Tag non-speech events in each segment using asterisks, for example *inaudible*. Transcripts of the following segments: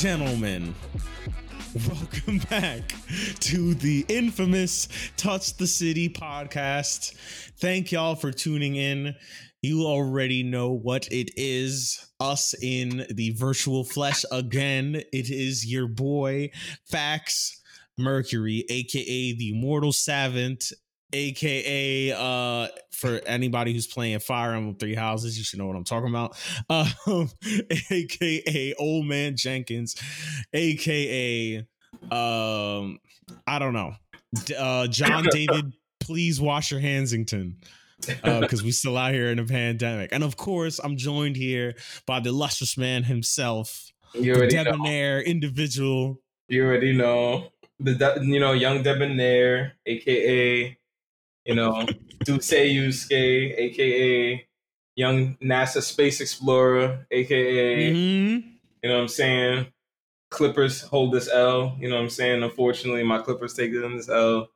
Gentlemen, welcome *laughs* back to the infamous Touch the City podcast. Thank y'all for tuning in. You already know what it is. Us in the virtual flesh again. It is your boy, Fax Mercury, aka the Immortal Savant, aka uh for anybody who's playing Fire Emblem Three Houses, you should know what I'm talking about. *laughs* Um, aka Old Man Jenkins, aka um I don't know, uh John *laughs* David. Please wash your handsington because uh, we still out here in a pandemic. And of course, I'm joined here by the lustrous man himself, You the debonair know. individual. You already know the de- you know young debonair, aka you know Dulce Yusuke, aka young NASA space explorer, aka Mhm. you know what I'm saying. Clippers hold this L. You know what I'm saying. Unfortunately, my Clippers take this L.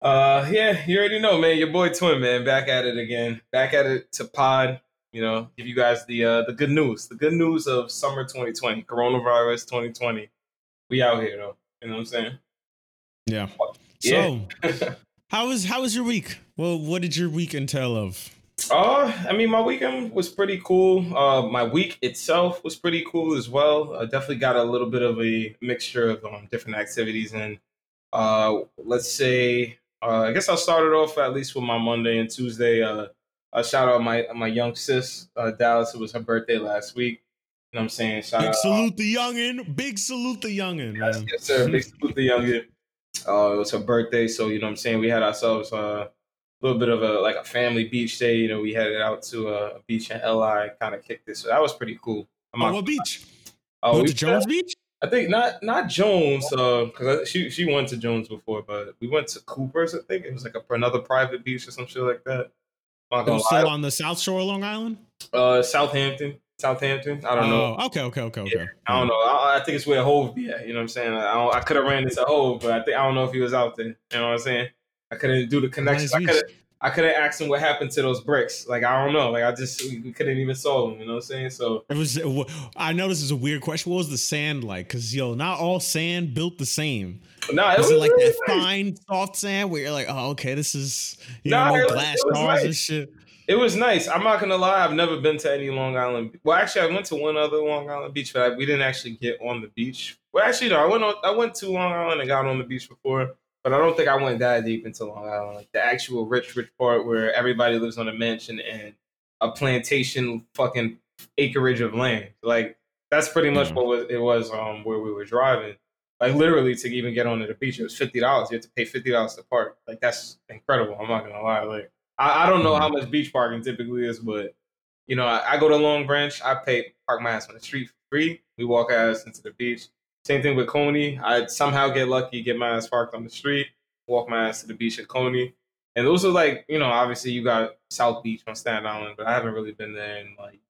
Uh, yeah, you already know, man. Your boy Twin, man, back at it again. Back at it to pod. You know, give you guys the uh the good news. The good news of summer 2020, coronavirus 2020. We out here though. You know what I'm saying? Yeah. Yeah. So, *laughs* how was how was your week? Well, what did your week entail of? Uh, I mean, my weekend was pretty cool. Uh, my week itself was pretty cool as well. I definitely got a little bit of a mixture of um, different activities. And uh, let's say, uh, I guess I'll start it off at least with my Monday and Tuesday. Uh, a shout out my my young sis uh, Dallas. It was her birthday last week. You know what I'm saying? Shout Big out. salute the youngin. Big salute the youngin. Yes, Man. yes, sir. Big salute the youngin. Uh, it was her birthday, so you know what I'm saying. We had ourselves uh, a little bit of a like a family beach day. You know, we headed out to a beach in LI, kind of kicked this. So that was pretty cool. I'm Oh, what beach? uh, you we- Jones Beach? I think not not Jones, because she she went to Jones before, but we went to Cooper's. I think it was like a, another private beach or some shit like that. I'm not It gonna was still on the South Shore of Long Island. Uh, Southampton, Southampton. I don't know. Oh, okay, okay, okay, okay. I don't know. I, I think it's where Hov be at. You know what I'm saying? I, don't- I could have ran into Hov, but I think I don't know if he was out there. You know what I'm saying? I couldn't do the connections. Nice I could I couldn't ask him what happened to those bricks. Like I don't know. Like I just we, we couldn't even solve them. You know what I'm saying? So It was. I know this is a weird question. What was the sand like? Because yo, not all sand built the same. nah, it Was was it like really that nice. fine, soft sand where you're like, oh, okay, this is you Nah, know was- glass was jars and shit. It was nice. I'm not gonna lie. I've never been to any Long Island. Well, actually, I went to one other Long Island beach, but I, we didn't actually get on the beach. Well, actually, no. I went on. I went to Long Island and got on the beach before, but I don't think I went that deep into Long Island, like the actual rich, rich part where everybody lives on a mansion and a plantation, fucking acreage of land. Like that's pretty much Mhm. what was, it was. Um, where we were driving. Like literally to even get onto the beach, it was fifty dollars. You have to pay fifty dollars to park. Like that's incredible. I'm not gonna lie. Like I, I don't know how mm. much beach parking typically is, but you know, I, I go to Long Branch. I pay park my ass on the street for free. We walk our ass into the beach. Same thing with Coney. I somehow get lucky, get my ass parked on the street, walk my ass to the beach at Coney. And those are like, you know, obviously you got South Beach on Staten Island, but I haven't really been there in like,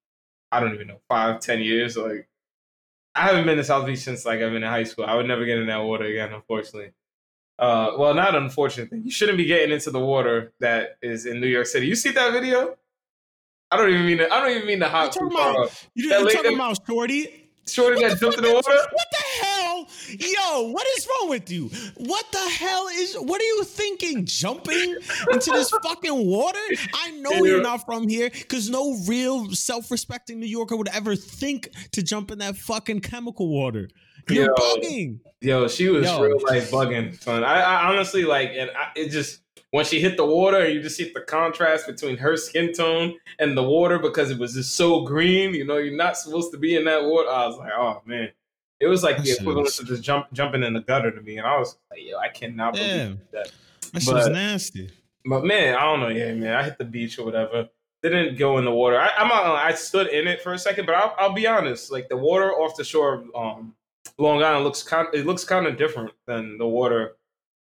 I don't even know, five, ten years. Like, I haven't been to South Beach since like I've been in high school. I would never get in that water again, unfortunately. Uh, well, not unfortunately. You shouldn't be getting into the water that is in New York City. You see that video? I don't even mean to, I don't even mean to hop You talking about- You That you lady- talking about Shorty? Shorty that jumped in the water. What the hell? Yo, what is wrong with you? What the hell is what are you thinking? Jumping into this *laughs* fucking water? I know Yeah. you're not from here because no real self-respecting New Yorker would ever think to jump in that fucking chemical water. You're Yo. bugging. Yo, she was Yo. real like bugging, son. I, I honestly like, and I, it just when she hit the water, you just see the contrast between her skin tone and the water because it was just so green. You know, you're not supposed to be in that water. I was like, oh man, it was like the equivalent to just jump jumping in the gutter to me, and I was like, yo, I cannot believe Yeah. that. That shit was nasty. But man, I don't know. Yeah, man, I hit the beach or whatever. Didn't go in the water. I, I'm not. I stood in it for a second, but I'll, I'll be honest. Like the water off the shore um, Long Island looks kind. It looks kind of different than the water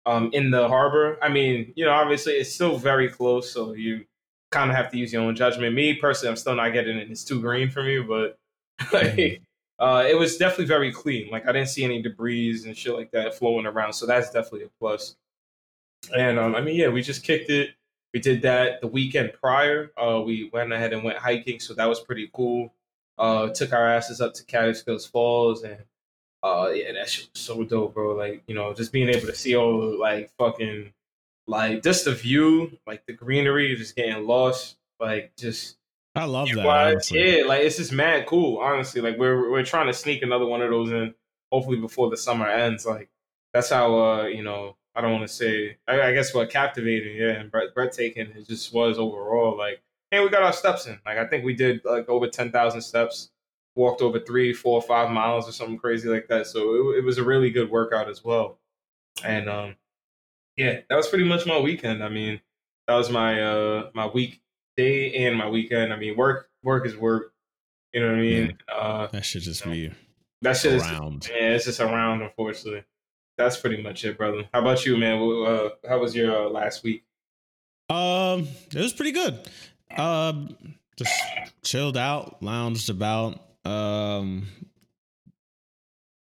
um, in the harbor. I mean, you know, obviously it's still very close, so you kind of have to use your own judgment. Me personally, I'm still not getting it. It's too green for me, but *laughs* like, uh, it was definitely very clean. Like I didn't see any debris and shit like that flowing around, so that's definitely a plus. And um, I mean, yeah, we just kicked it. We did that the weekend prior. Uh, we went ahead and went hiking, so that was pretty cool. Uh, took our asses up to Catskills Falls, and uh, yeah, that shit was so dope, bro. Like you know, just being able to see all like fucking like just the view, like the greenery, just getting lost, like just. I love that. Wise, yeah, like it's just mad cool. Honestly, like we're we're trying to sneak another one of those in, hopefully before the summer ends. Like that's how uh you know I don't want to say I, I, guess what captivating, yeah, and breathtaking it just was overall. Like, hey, we got our steps in. Like I think we did like over ten thousand steps, walked over three, four, five miles or something crazy like that. So it, it was a really good workout as well. And um, yeah, that was pretty much my weekend. I mean, that was my uh my week day and my weekend. I mean, work work is work. You know what I mean? Yeah. Uh, that should just be that shit around. Is, yeah, it's just around, unfortunately that's pretty much it, brother. How about you, man? Uh, how was your uh, last week? Um, it was pretty good. Um, just chilled out, lounged about. Um,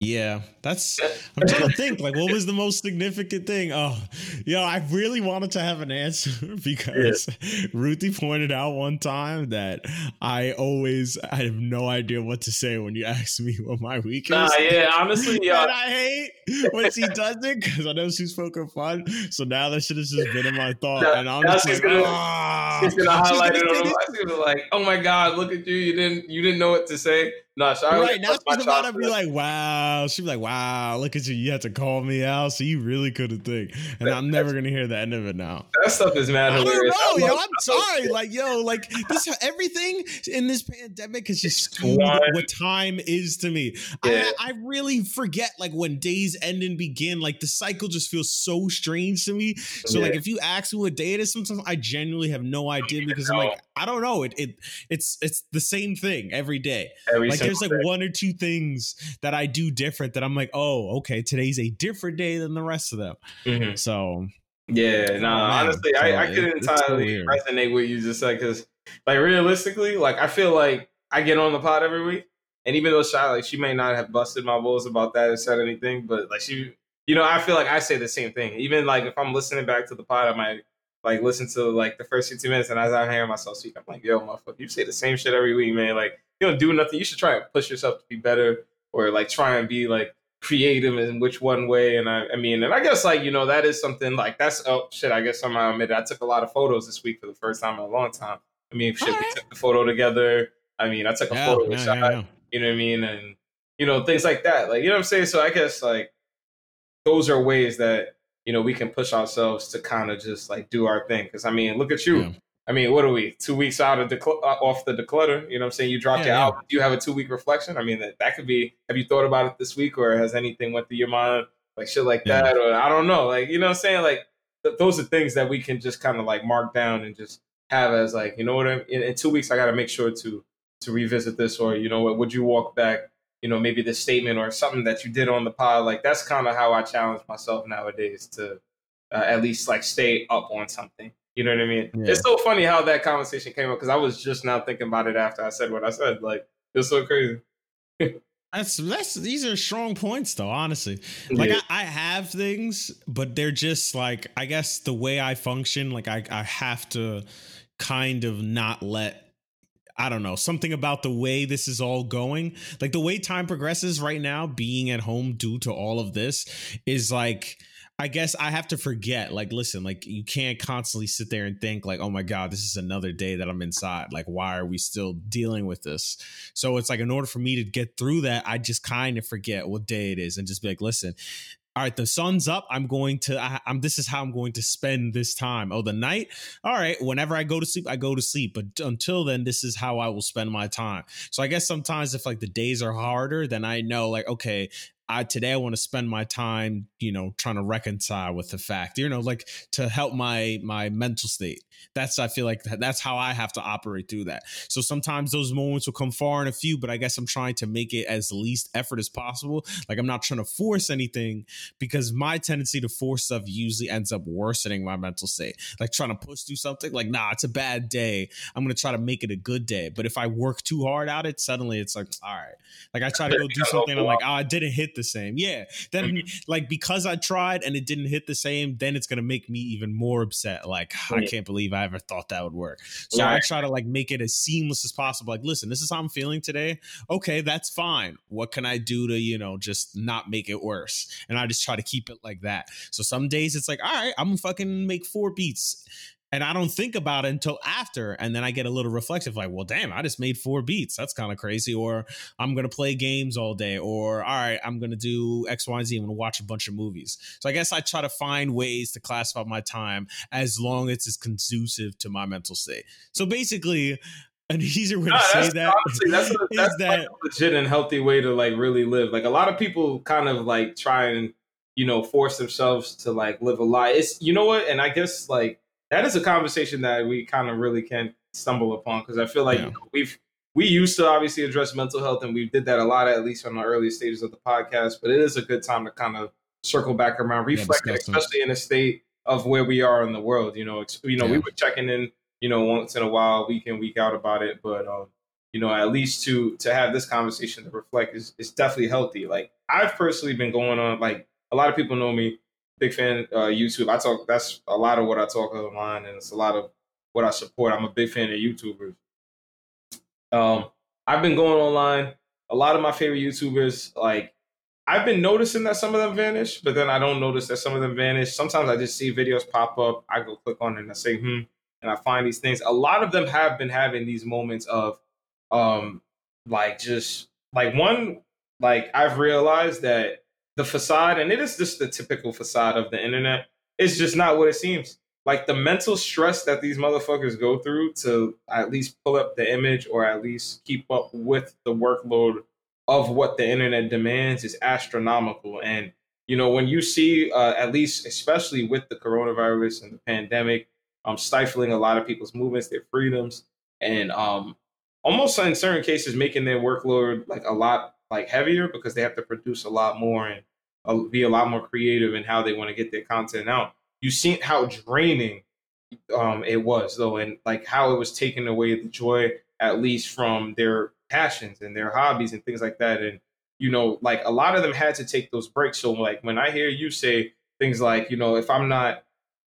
yeah, that's. *laughs* I'm trying to think. Like, what was the most significant thing? Oh, yo, I really wanted to have an answer *laughs* because yeah. Ruthie pointed out one time that I always I have no idea what to say when you *laughs* ask me what my week is. Nah, yeah, honestly, yeah. and I hate *laughs* when he does it because I know she's poking fun. So now that shit has just been in my *laughs* thought, and I'm just like, gonna, ah. she's gonna highlight she's gonna it. She's gonna like, oh my god, look at you! You didn't you didn't know what to say. No, so right now she's about to be like, "Wow." She'd be like, "Wow, look at you! You had to call me out, so you really couldn't think." And that, I'm never gonna hear the end of it now. That stuff is mad hilarious. I don't know, yo. I'm sorry, like, yo, like this. Everything in this pandemic has just skewed what time is to me. Yeah. I, I really forget, like, when days end and begin. Like, the cycle just feels so strange to me. So, yeah. like, if you ask me what day it is, sometimes I genuinely have no idea because I'm like, I don't know. It, it, it's, it's the same thing every day. Every like there's like day. one or two things that I do different that I'm like, oh, okay, today's a different day than the rest of them. Mm-hmm. So yeah, no, nah, honestly, I, I could entirely resonate with you just like because like realistically, like I feel like I get on the pod every week, and even though Shy, like she may not have busted my balls about that or said anything, but like she, you know, I feel like I say the same thing. Even like if I'm listening back to the pod, I might like listen to like the first 15 minutes and as I'm hearing myself speak, I'm like, yo, motherfucker, you say the same shit every week, man. Like, you don't do nothing. You should try and push yourself to be better or like try and be like creative in which one way. And I, I mean, and I guess like, you know, that is something like that's, oh shit, I guess somehow admit I took a lot of photos this week for the first time in a long time. I mean, shit, we took the photo together. I mean, I took a yeah, photo yeah, shot, yeah, you know what I mean? And, you know, things like that. Like, you know what I'm saying? So I guess like those are ways that you know, we can push ourselves to kind of just like do our thing. Because I mean, look at you. Yeah. I mean, what are we? Two weeks out of the uh, off the declutter. You know, what I'm saying you dropped yeah, your yeah. album. Do you have a two week reflection? I mean, that that could be. Have you thought about it this week, or has anything went through your mind, like shit like that, or I don't know, like you know, what I'm saying like th- those are things that we can just kind of like mark down and just have as like you know what I'm, in, in two weeks I got to make sure to to revisit this, or you know what, would you walk back you know, maybe the statement or something that you did on the pod. Like that's kind of how I challenge myself nowadays to uh, at least like stay up on something. You know what I mean? Yeah. It's so funny how that conversation came up because I was just now thinking about it after I said what I said. Like it's so crazy. *laughs* That's that's these are strong points though, honestly. Like yeah. I, I, have things, but they're just like I guess the way I function, like I, I have to kind of not let I don't know, something about the way this is all going. Like the way time progresses right now, being at home due to all of this is like I guess I have to forget, like, listen, like, you can't constantly sit there and think, like, oh my God, this is another day that I'm inside. Like, why are we still dealing with this? So it's like, in order for me to get through that, I just kind of forget what day it is and just be like, listen, all right, the sun's up. I'm going to, I, am this is how I'm going to spend this time. Oh, the night. All right. Whenever I go to sleep, I go to sleep. But until then, this is how I will spend my time. So I guess sometimes if like the days are harder, then I know like, okay, I today I want to spend my time, you know, trying to reconcile with the fact, you know, like to help my my mental state. That's I feel like that's how I have to operate through that. So sometimes those moments will come far and a few, but I guess I'm trying to make it as least effort as possible. Like I'm not trying to force anything because my tendency to force stuff usually ends up worsening my mental state. Like trying to push through something, like nah, it's a bad day. I'm gonna try to make it a good day. But if I work too hard at it, suddenly it's like, all right. Like I try to go do *laughs* something, I'm like, oh, I didn't hit hit the same. Yeah. Then mm-hmm. like because I tried and it didn't hit the same, then it's gonna make me even more upset. Like *sighs* I can't believe I ever thought that would work. So I try to like make it as seamless as possible. Like, listen, this is how I'm feeling today. Okay, that's fine. What can I do to, you know, just not make it worse? And I just try to keep it like that. So some days it's like, all right, I'm gonna fucking make four beats and I don't think about it until after. And then I get a little reflective, like, well, damn, I just made four beats. That's kind of crazy. Or I'm going to play games all day. Or, all right, I'm going to do X, Y, and Z. I'm going to watch a bunch of movies. So I guess I try to find ways to classify my time as long as it's conducive to my mental state. So basically, an *laughs* easier way no, to say that honestly, that's, a, *laughs* that's that, like a legit and healthy way to like really live. Like a lot of people kind of like try and, you know, force themselves to like live a lie. It's, you know what? And I guess like, that is a conversation that we kind of really can stumble upon because I feel like yeah. you know, we've we used to obviously address mental health and we did that a lot at least on the early stages of the podcast but it is a good time to kind of circle back around reflect yeah, especially in a state of where we are in the world you know you know yeah. we were checking in you know once in a while week in week out about it but um you know at least to to have this conversation to reflect is, is definitely healthy like i've personally been going on like a lot of people know me big fan uh, YouTube. I talk. That's a lot of what I talk online, and it's a lot of what I support. I'm a big fan of YouTubers. Um, I've been going online. A lot of my favorite YouTubers, like I've been noticing that some of them vanish, but then I don't notice that some of them vanish. Sometimes I just see videos pop up. I go click on it and I say, hmm, and I find these things. A lot of them have been having these moments of, um, like just like one, like I've realized that the facade, and it is just the typical facade of the internet, It's just not what it seems. Like the mental stress that these motherfuckers go through to at least pull up the image or at least keep up with the workload of what the internet demands is astronomical. And you know, when you see, uh, at least especially with the coronavirus and the pandemic, um, stifling a lot of people's movements, their freedoms, and um, almost in certain cases making their workload like a lot like heavier because they have to produce a lot more and uh, be a lot more creative in how they want to get their content out. You see how draining um, it was though, and like how it was taking away the joy at least from their passions and their hobbies and things like that. And you know, like a lot of them had to take those breaks. So like when I hear you say things like, you know, if I'm not,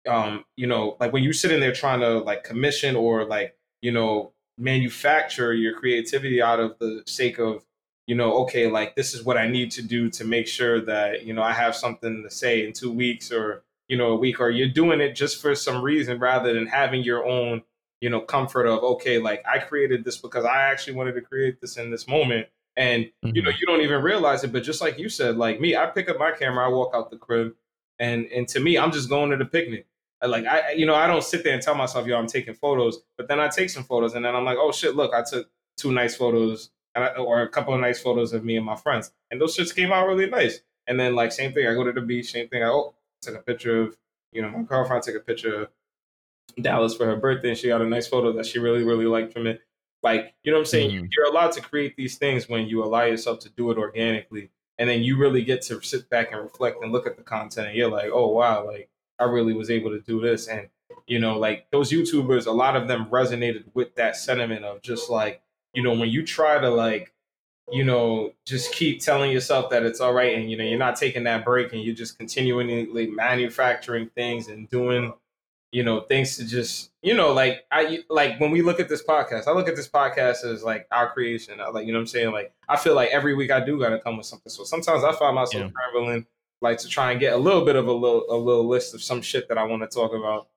um, you know, like when you're sitting there trying to like commission or like, you know, manufacture your creativity out of the sake of you know, okay, like this is what I need to do to make sure that, you know, I have something to say in two weeks or, you know, a week, or you're doing it just for some reason rather than having your own, you know, comfort of, okay, like I created this because I actually wanted to create this in this moment. And, mm-hmm. you know, mm-hmm. you don't even realize it. But just like you said, like me, I pick up my camera, I walk out the crib, and and to me, I'm just going to the picnic. Like I, you know, I don't sit there and tell myself, yo, I'm taking photos, but then I take some photos and then I'm like, oh shit, look, I took two nice photos I, or a couple of nice photos of me and my friends, and those shits came out really nice. And then like same thing, I go to the beach, same thing. I oh took a picture of you know my girlfriend took a picture of Dallas for her birthday, and she got a nice photo that she really really liked from it. Like you know what I'm saying, mm-hmm. you're allowed to create these things when you allow yourself to do it organically, and then you really get to sit back and reflect and look at the content, and you're like, oh wow, like I really was able to do this, and you know like those YouTubers, a lot of them resonated with that sentiment of just like you know, when you try to like, you know, just keep telling yourself that it's all right and you know, you're not taking that break and you're just continually manufacturing things and doing, you know, things to just, you know, like I like when we look at this podcast, I look at this podcast as like our creation. I like, you know what I'm saying? Like I feel like every week I do gotta come with something. So sometimes I find myself yeah. traveling like to try and get a little bit of a little a little list of some shit that I want to talk about.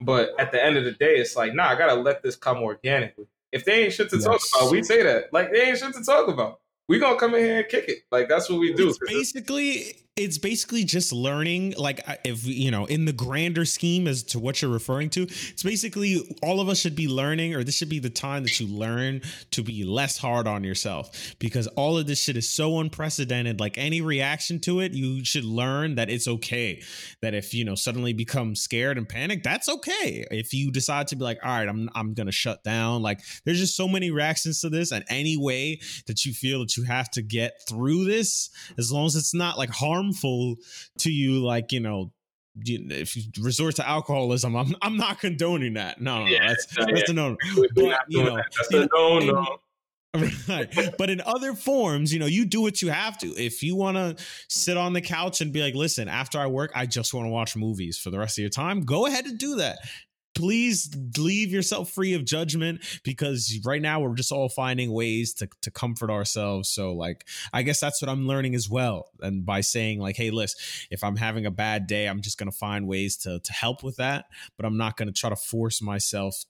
But at the end of the day, it's like, nah, I gotta let this come organically. If they ain't shit to yes. talk about, we say that. Like they ain't shit to talk about. We gonna come in here and kick it. Like that's what we do. It's basically it's basically just learning like if you know in the grander scheme as to what you're referring to it's basically all of us should be learning or this should be the time that you learn to be less hard on yourself because all of this shit is so unprecedented. Like any reaction to it you should learn that it's okay. That if you know suddenly become scared and panic that's okay. If you decide to be like all right i'm i'm going to shut down like there's just so many reactions to this and any way that you feel that you have to get through this as long as it's not like harm harmful to you, like you know, if you resort to alcoholism, I'm I'm not condoning that. No, no, yeah, that's no, that's yeah. a no. But you know, that's a no, no. Right. But in other forms, you know, you do what you have to. If you want to sit on the couch and be like, listen, after I work, I just want to watch movies for the rest of your time, go ahead and do that. Please leave yourself free of judgment because right now we're just all finding ways to, to comfort ourselves. So, like, I guess that's what I'm learning as well. And by saying, like, hey, listen, if I'm having a bad day, I'm just going to find ways to, to help with that. But I'm not going to try to force myself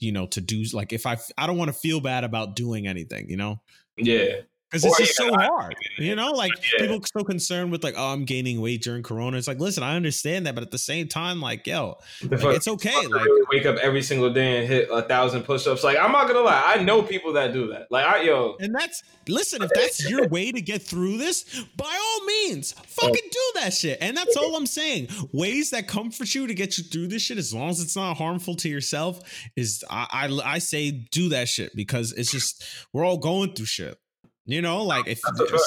you know, to do like if I I don't want to feel bad about doing anything, you know? Yeah. Because oh, it's just so hard, you know. Like yeah. people so concerned with like, oh, I'm gaining weight during Corona. It's like, listen, I understand that, but at the same time, like, yo, like, fuck, it's okay. Like, really wake up every single day and hit a thousand push-ups. Like, I'm not gonna lie, I know people that do that. Like, I yo, and that's listen. If *laughs* that's your way to get through this, by all means, oh. fucking do that shit. And that's all I'm saying. Ways that comfort you to get you through this shit, as long as it's not harmful to yourself, is I I, I say do that shit because it's just we're all going through shit. You know, like if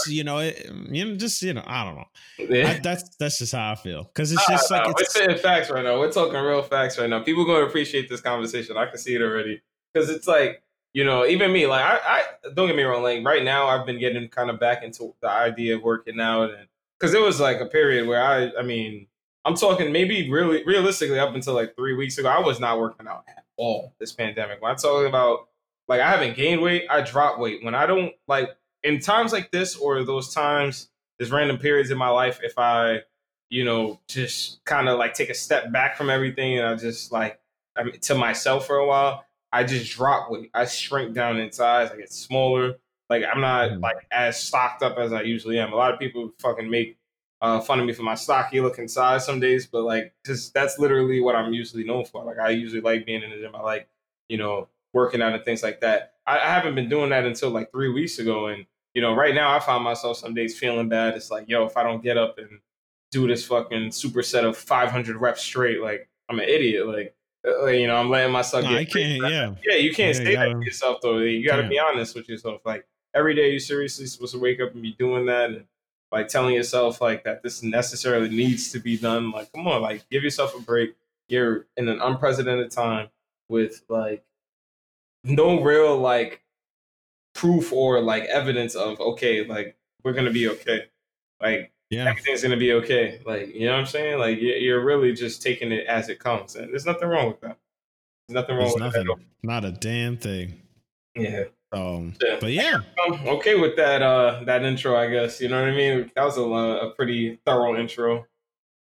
you know, it, mm, you know, just you know, I don't know. Yeah. I, that's that's just how I feel because it's just like it's, we're saying facts right now. We're talking real facts right now. People going to appreciate this conversation. I can see it already because it's like you know, even me. Like I, I don't get me wrong. Like right now, I've been getting kind of back into the idea of working out, and because it was like a period where I, I mean, I'm talking maybe really realistically up until like three weeks ago, I was not working out at all this pandemic. When I'm talking about like I haven't gained weight, I dropped weight. When I don't like in times like this or those times, there's random periods in my life, if I, you know, just kind of like take a step back from everything and I just like I mean, to myself for a while, I just drop weight. I shrink down in size. I get smaller. Like I'm not mm. like as stocked up as I usually am. A lot of people fucking make uh, fun of me for my stocky looking size some days, but like, cause that's literally what I'm usually known for. Like I usually like being in the gym. I like, you know, working out and things like that. I, I haven't been doing that until like three weeks ago, and you know, right now I find myself some days feeling bad. It's like, yo, if I don't get up and do this fucking superset of 500 reps straight, like I'm an idiot. Like, uh, you know, I'm letting myself no, get. I can't. Yeah. Yeah, you can't yeah, stay that to yourself though. You got to be honest with yourself. Like every day, you're seriously supposed to wake up and be doing that, and like telling yourself like that this necessarily needs to be done. Like, come on, like give yourself a break. You're in an unprecedented time with like no real like proof or like evidence of okay, like we're gonna be okay, like yeah. everything's gonna be okay. Like you know what I'm saying? Like you're really just taking it as it comes, and there's nothing wrong with that. There's nothing wrong there's with nothing, that. Not a damn thing. Yeah. Um, yeah. but yeah, I'm okay with that. Uh, that intro, I guess. You know what I mean? That was a, a pretty thorough intro.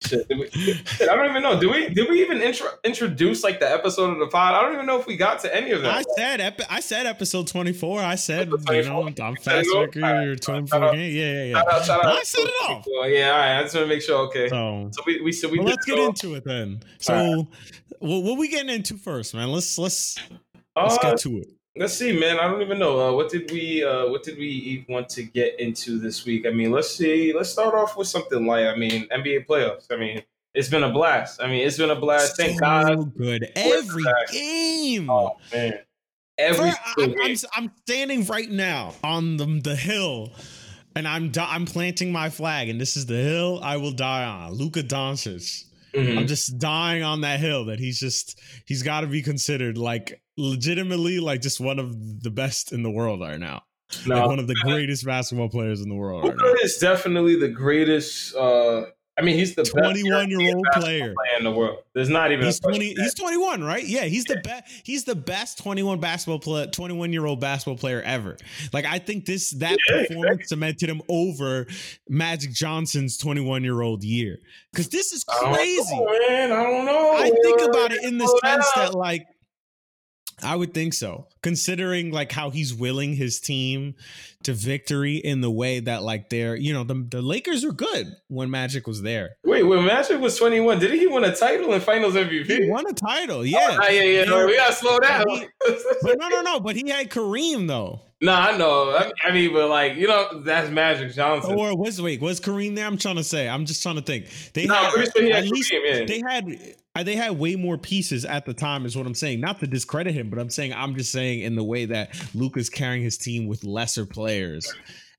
Shit, we, shit, I don't even know. Did we did we even intro, introduce like the episode of the pod? I don't even know if we got to any of that. I said epi- I said episode twenty four. I said you know I'm fast record right, twenty four. Yeah, yeah, yeah. Shout out, shout out I said it off. Yeah, all right. I just want to make sure. Okay. So, so we we so we well, let's get into it then. So right. well, what we getting into first, man? Let's let's let's uh, get to it. Let's see, man. I don't even know. Uh, what did we uh, What did we want to get into this week? I mean, let's see. Let's start off with something light. I mean, NBA playoffs. I mean, it's been a blast. I mean, it's been a blast. Thank so God. Good every game. Oh man, every. I'm, I'm, I'm, standing right now on the the hill, and I'm I'm planting my flag, and this is the hill I will die on. Luka Doncic. Mm-hmm. I'm just dying on that hill that he's just he's got to be considered like legitimately like just one of the best in the world right now. No, like one of the greatest basketball players in the world. Right is definitely the greatest. uh I mean, he's the 21 year old player. player in the world. There's not even he's 20. He's 21, right? Yeah, he's yeah. the best. He's the best 21 basketball player, 21 year old basketball player ever. Like I think this that yeah, performance exactly. cemented him over Magic Johnson's 21 year old year. Because this is crazy, I know, man. I don't know. I think about it in the sense that like I would think so, considering like how he's willing his team to victory in the way that like they're, you know, the, the Lakers are good when Magic was there. Wait, when Magic was 21, did he win a title in Finals MVP? He won a title, yeah. Oh, yeah, yeah, no, we gotta slow down. He, but no, no, no, but he had Kareem though. No, I know. I mean, but like you know, that's Magic Johnson. Or was wait, was Kareem there? I'm trying to say. I'm just trying to think. They no, had, at least yeah. they had they had way more pieces at the time, is what I'm saying. Not to discredit him, but I'm saying I'm just saying in the way that Luka's carrying his team with lesser players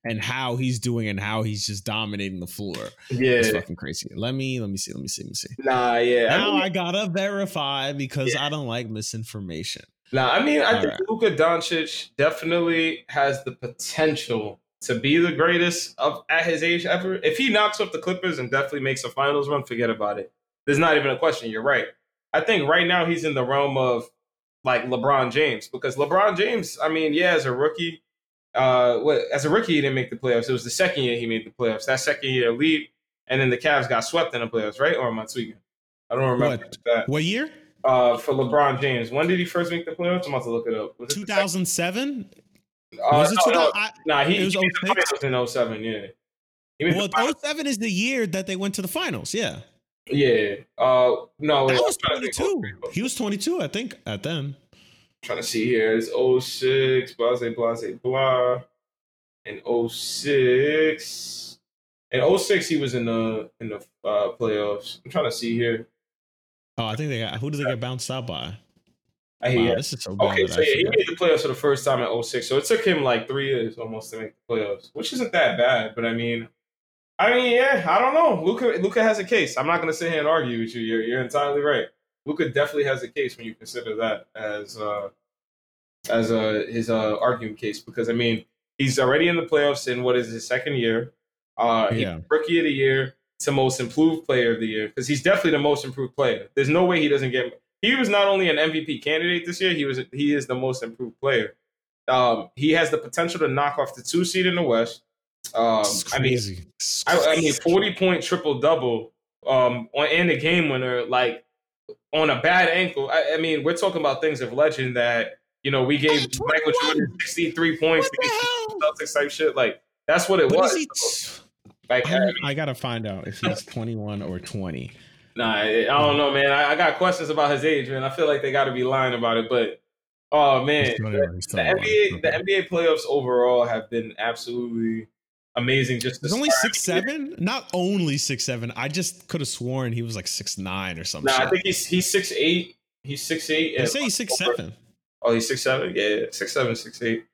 and how he's doing and how he's just dominating the floor. Yeah, it's fucking crazy. Let me let me see. Let me see. Let me see. Nah, yeah. Now I, mean, I gotta verify because yeah. I don't like misinformation. Now, I mean, I All think right. Luka Doncic definitely has the potential to be the greatest of at his age ever. If he knocks off the Clippers and definitely makes a finals run, forget about it. There's not even a question. You're right. I think right now he's in the realm of like LeBron James because LeBron James, I mean, yeah, as a rookie, uh, what as a rookie he didn't make the playoffs. It was the second year he made the playoffs. That second year lead, and then the Cavs got swept in the playoffs, right? Or am I tweaking? I don't remember What? that. What year? Uh, for LeBron James, when did he first make the playoffs? I'm about to look it up. Was it the 2007? uh, Was it no, no, I- Nah, he, It was he finals in 07, yeah. He Well, the 07 is the year that they went to the finals. Yeah. Yeah. Uh, no, I'm was trying to think. 22. He was 22, I think, at then. trying to see here. It's 06, blase, blase, blah. In 06. In 06, he was in the in the uh, playoffs. I'm trying to see here. Oh, I think they got. Who did they get bounced out by? I Wow, hear. this is so bad. Okay, so yeah, he made the playoffs for the first time in 06. So it took him like three years almost to make the playoffs, which isn't that bad. But I mean, I mean, yeah, I don't know. Luka, Luka has a case. I'm not going to sit here and argue with you. You're, you're entirely right. Luka definitely has a case when you consider that as uh, as uh, his uh, argument case because I mean, he's already in the playoffs in what is his second year. Uh, Yeah. rookie of the year to most improved player of the year because he's definitely the most improved player. There's no way he doesn't get. He was not only an MVP candidate this year. He was he is the most improved player. Um, he has the potential to knock off the two seed in the West. Um, It's I mean, I, I mean, forty point triple double um, on and a game winner, like on a bad ankle. I, I mean, we're talking about things of legend that you know we gave Yeah, Michael 21. Jordan sixty three points What the hell? Celtics type shit. Like that's what it But was. is he? like, I I, mean, I gotta find out if he's 21 or 20. Nah, I I don't know, man. I, I got questions about his age, man. I feel like they got to be lying about it, but oh man, He's 21, he's the NBA, the NBA playoffs overall have been absolutely amazing. Just He's only six seven. Not only six seven. I just could have sworn he was like six nine or something. Nah, I think he's he's six eight. He's six eight. they say he's six seven. Oh, he's six seven. Yeah, six seven, six eight.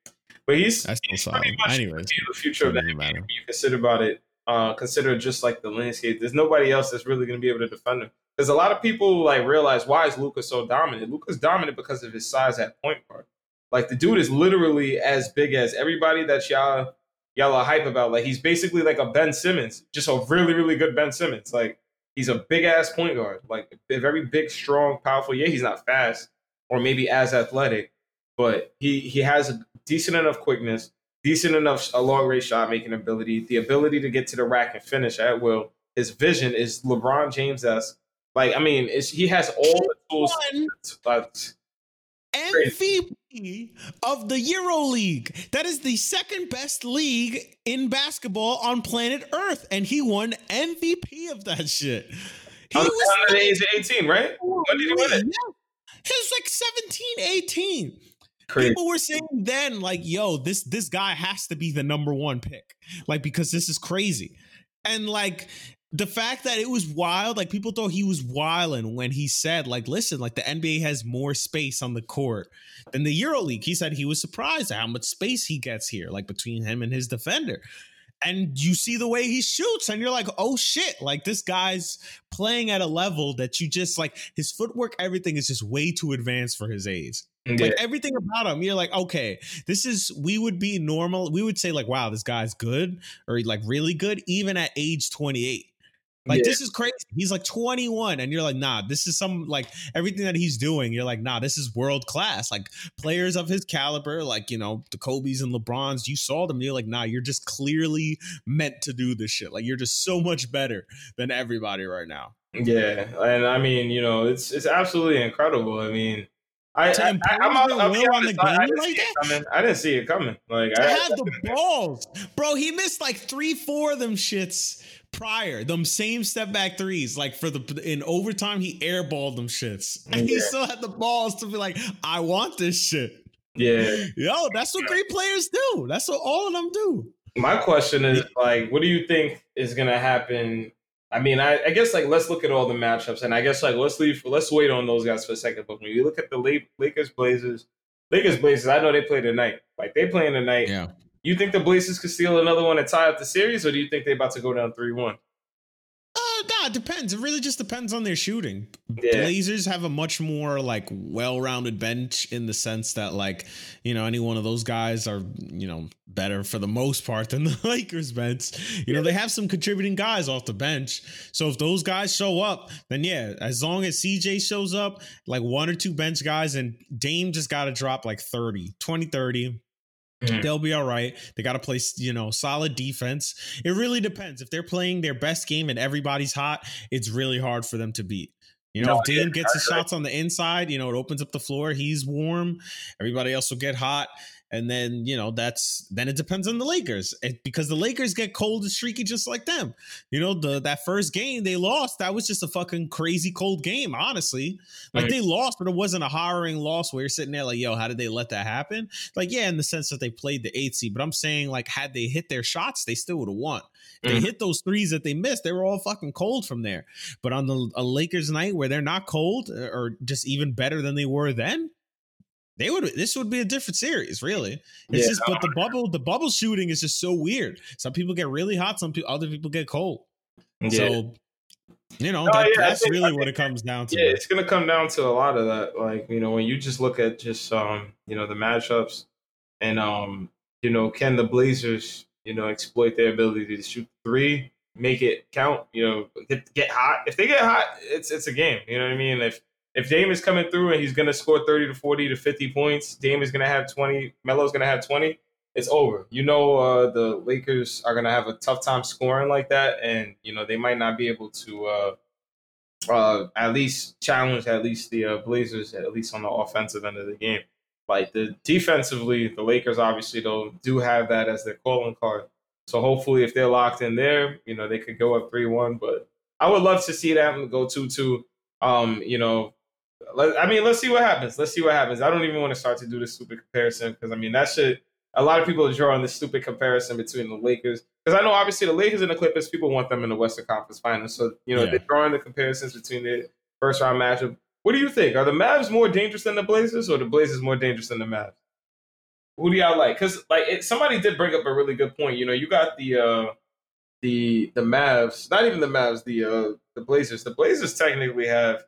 But he's That's still he's solid. pretty much Anyways, the future of the doesn't NBA. matter. You consider about it, uh, consider just like the landscape. There's nobody else that's really going to be able to defend him. Because a lot of people like realize why is Luka so dominant? Luka's dominant because of his size at point guard. Like the dude is literally as big as everybody that y'all y'all are hype about. Like he's basically like a Ben Simmons, just a really really good Ben Simmons. Like he's a big ass point guard, like a very big, strong, powerful. Yeah, he's not fast or maybe as athletic, but he he has a decent enough quickness, decent enough a long range shot making ability, the ability to get to the rack and finish at will. His vision is LeBron James esque. Like I mean, it's, he has all the tools. MVP of the Euro League. That is the second best league in basketball on planet Earth, and he won MVP of that shit. He under was under the age of eighteen, right? When did he win it? Yeah. He was like 17, 18. Crazy. People were saying then, like, yo, this this guy has to be the number one pick. Like, because this is crazy. And like the fact that it was wild, like people thought he was wilding when he said, like, listen, like the NBA has more space on the court than the EuroLeague. He said he was surprised at how much space he gets here, like between him and his defender. And you see the way he shoots, and you're like, oh shit, like this guy's playing at a level that you just like his footwork, everything is just way too advanced for his age. Yeah. Like everything about him, you're like, okay, this is we would be normal. We would say like, wow, this guy's good or like really good, even at age 28. Like Yeah. this is crazy. He's like 21, and you're like, nah, this is some like everything that he's doing. You're like, nah, this is world class. Like players of his caliber, like you know, the Kobe's and LeBrons, you saw them. You're like, nah, you're just clearly meant to do this shit. Like you're just so much better than everybody right now. Yeah, and I mean, you know, it's it's absolutely incredible. I mean, I, To I, I'm out, I'll be honest, the I, I game didn't like see it that? coming. I didn't see it coming. Like to I, have the balls, bro. He missed like three, four of them shits prior. Them same step back threes, like for the in overtime, he airballed them shits, and *laughs* he still had the balls to be like, "I want this shit." yeah. Yo, that's what great players do. That's what all of them do. My question is like, what do you think is gonna happen? I mean, I, I guess like let's look at all the matchups, and I guess like let's leave, let's wait on those guys for a second. But when you look at the La- Lakers Blazers, Lakers Blazers, I know they play tonight. Like they playing tonight. Yeah. You think the Blazers could steal another one and tie up the series, or do you think they're about to go down three one? Uh, nah, it depends. It really just depends on their shooting. Yeah. Blazers have a much more like well-rounded bench in the sense that like, you know, any one of those guys are, you know, better for the most part than the *laughs* Lakers bench. You know, they have some contributing guys off the bench. So if those guys show up, then yeah, as long as CJ shows up, like one or two bench guys and Dame just got to drop like 30, 20 30 Mhm. They'll be all right. They got to play, you know, solid defense. It really depends. If they're playing their best game and everybody's hot, it's really hard for them to beat. You know, No, if Dame gets his shots on the inside, you know, it opens up the floor. He's warm. Everybody else will get hot. And then, you know, that's then it depends on the Lakers It- because the Lakers get cold and streaky just like them. You know, the that first game they lost, that was just a fucking crazy cold game, honestly. Like Mhm. they lost, but it wasn't a harrowing loss where you're sitting there like, yo, how did they let that happen? Like, yeah, in the sense that they played the eight seed, but I'm saying like had they hit their shots, they still would have won. If They Mhm. hit those threes that they missed. They were all fucking cold from there. But on the a Lakers night where they're not cold or just even better than they were then, they would this would be a different series, really. It's Yeah. just but the bubble the bubble shooting is just so weird. Some people get really hot, some people other people get cold. Yeah. So you know, No, that, yeah, that's think- really I what it comes down to. Yeah, it's gonna come down to a lot of that. Like, you know, when you just look at just um, you know, the matchups and um, you know, can the Blazers, you know, exploit their ability to shoot three, make it count, you know, get get hot. If they get hot, it's it's a game. You know what I mean? If if Dame is coming through and he's gonna score 30 to 40 to 50 points, Dame is gonna have 20, Melo's gonna have 20, it's over. You know uh the Lakers are gonna have a tough time scoring like that, and you know, they might not be able to uh uh, at least challenge at least the uh, Blazers at least on the offensive end of the game. Like the defensively, the Lakers obviously though do have that as their calling card. So hopefully, if they're locked in there, you know they could go up three one. But I would love to see them go two two. Um, you know, I mean, let's see what happens. Let's see what happens. I don't even want to start to do this stupid comparison because I mean that should A lot of people are drawing this stupid comparison between the Lakers because I know obviously the Lakers and the Clippers, people want them in the Western Conference Finals. So you know Yeah. they're drawing the comparisons between the first round matchup. What do you think? Are the Mavs more dangerous than the Blazers, or the Blazers more dangerous than the Mavs? Who do y'all like? Because like it, somebody did bring up a really good point. You know, you got the uh, the the Mavs, not even the Mavs, the uh, the Blazers. The Blazers technically have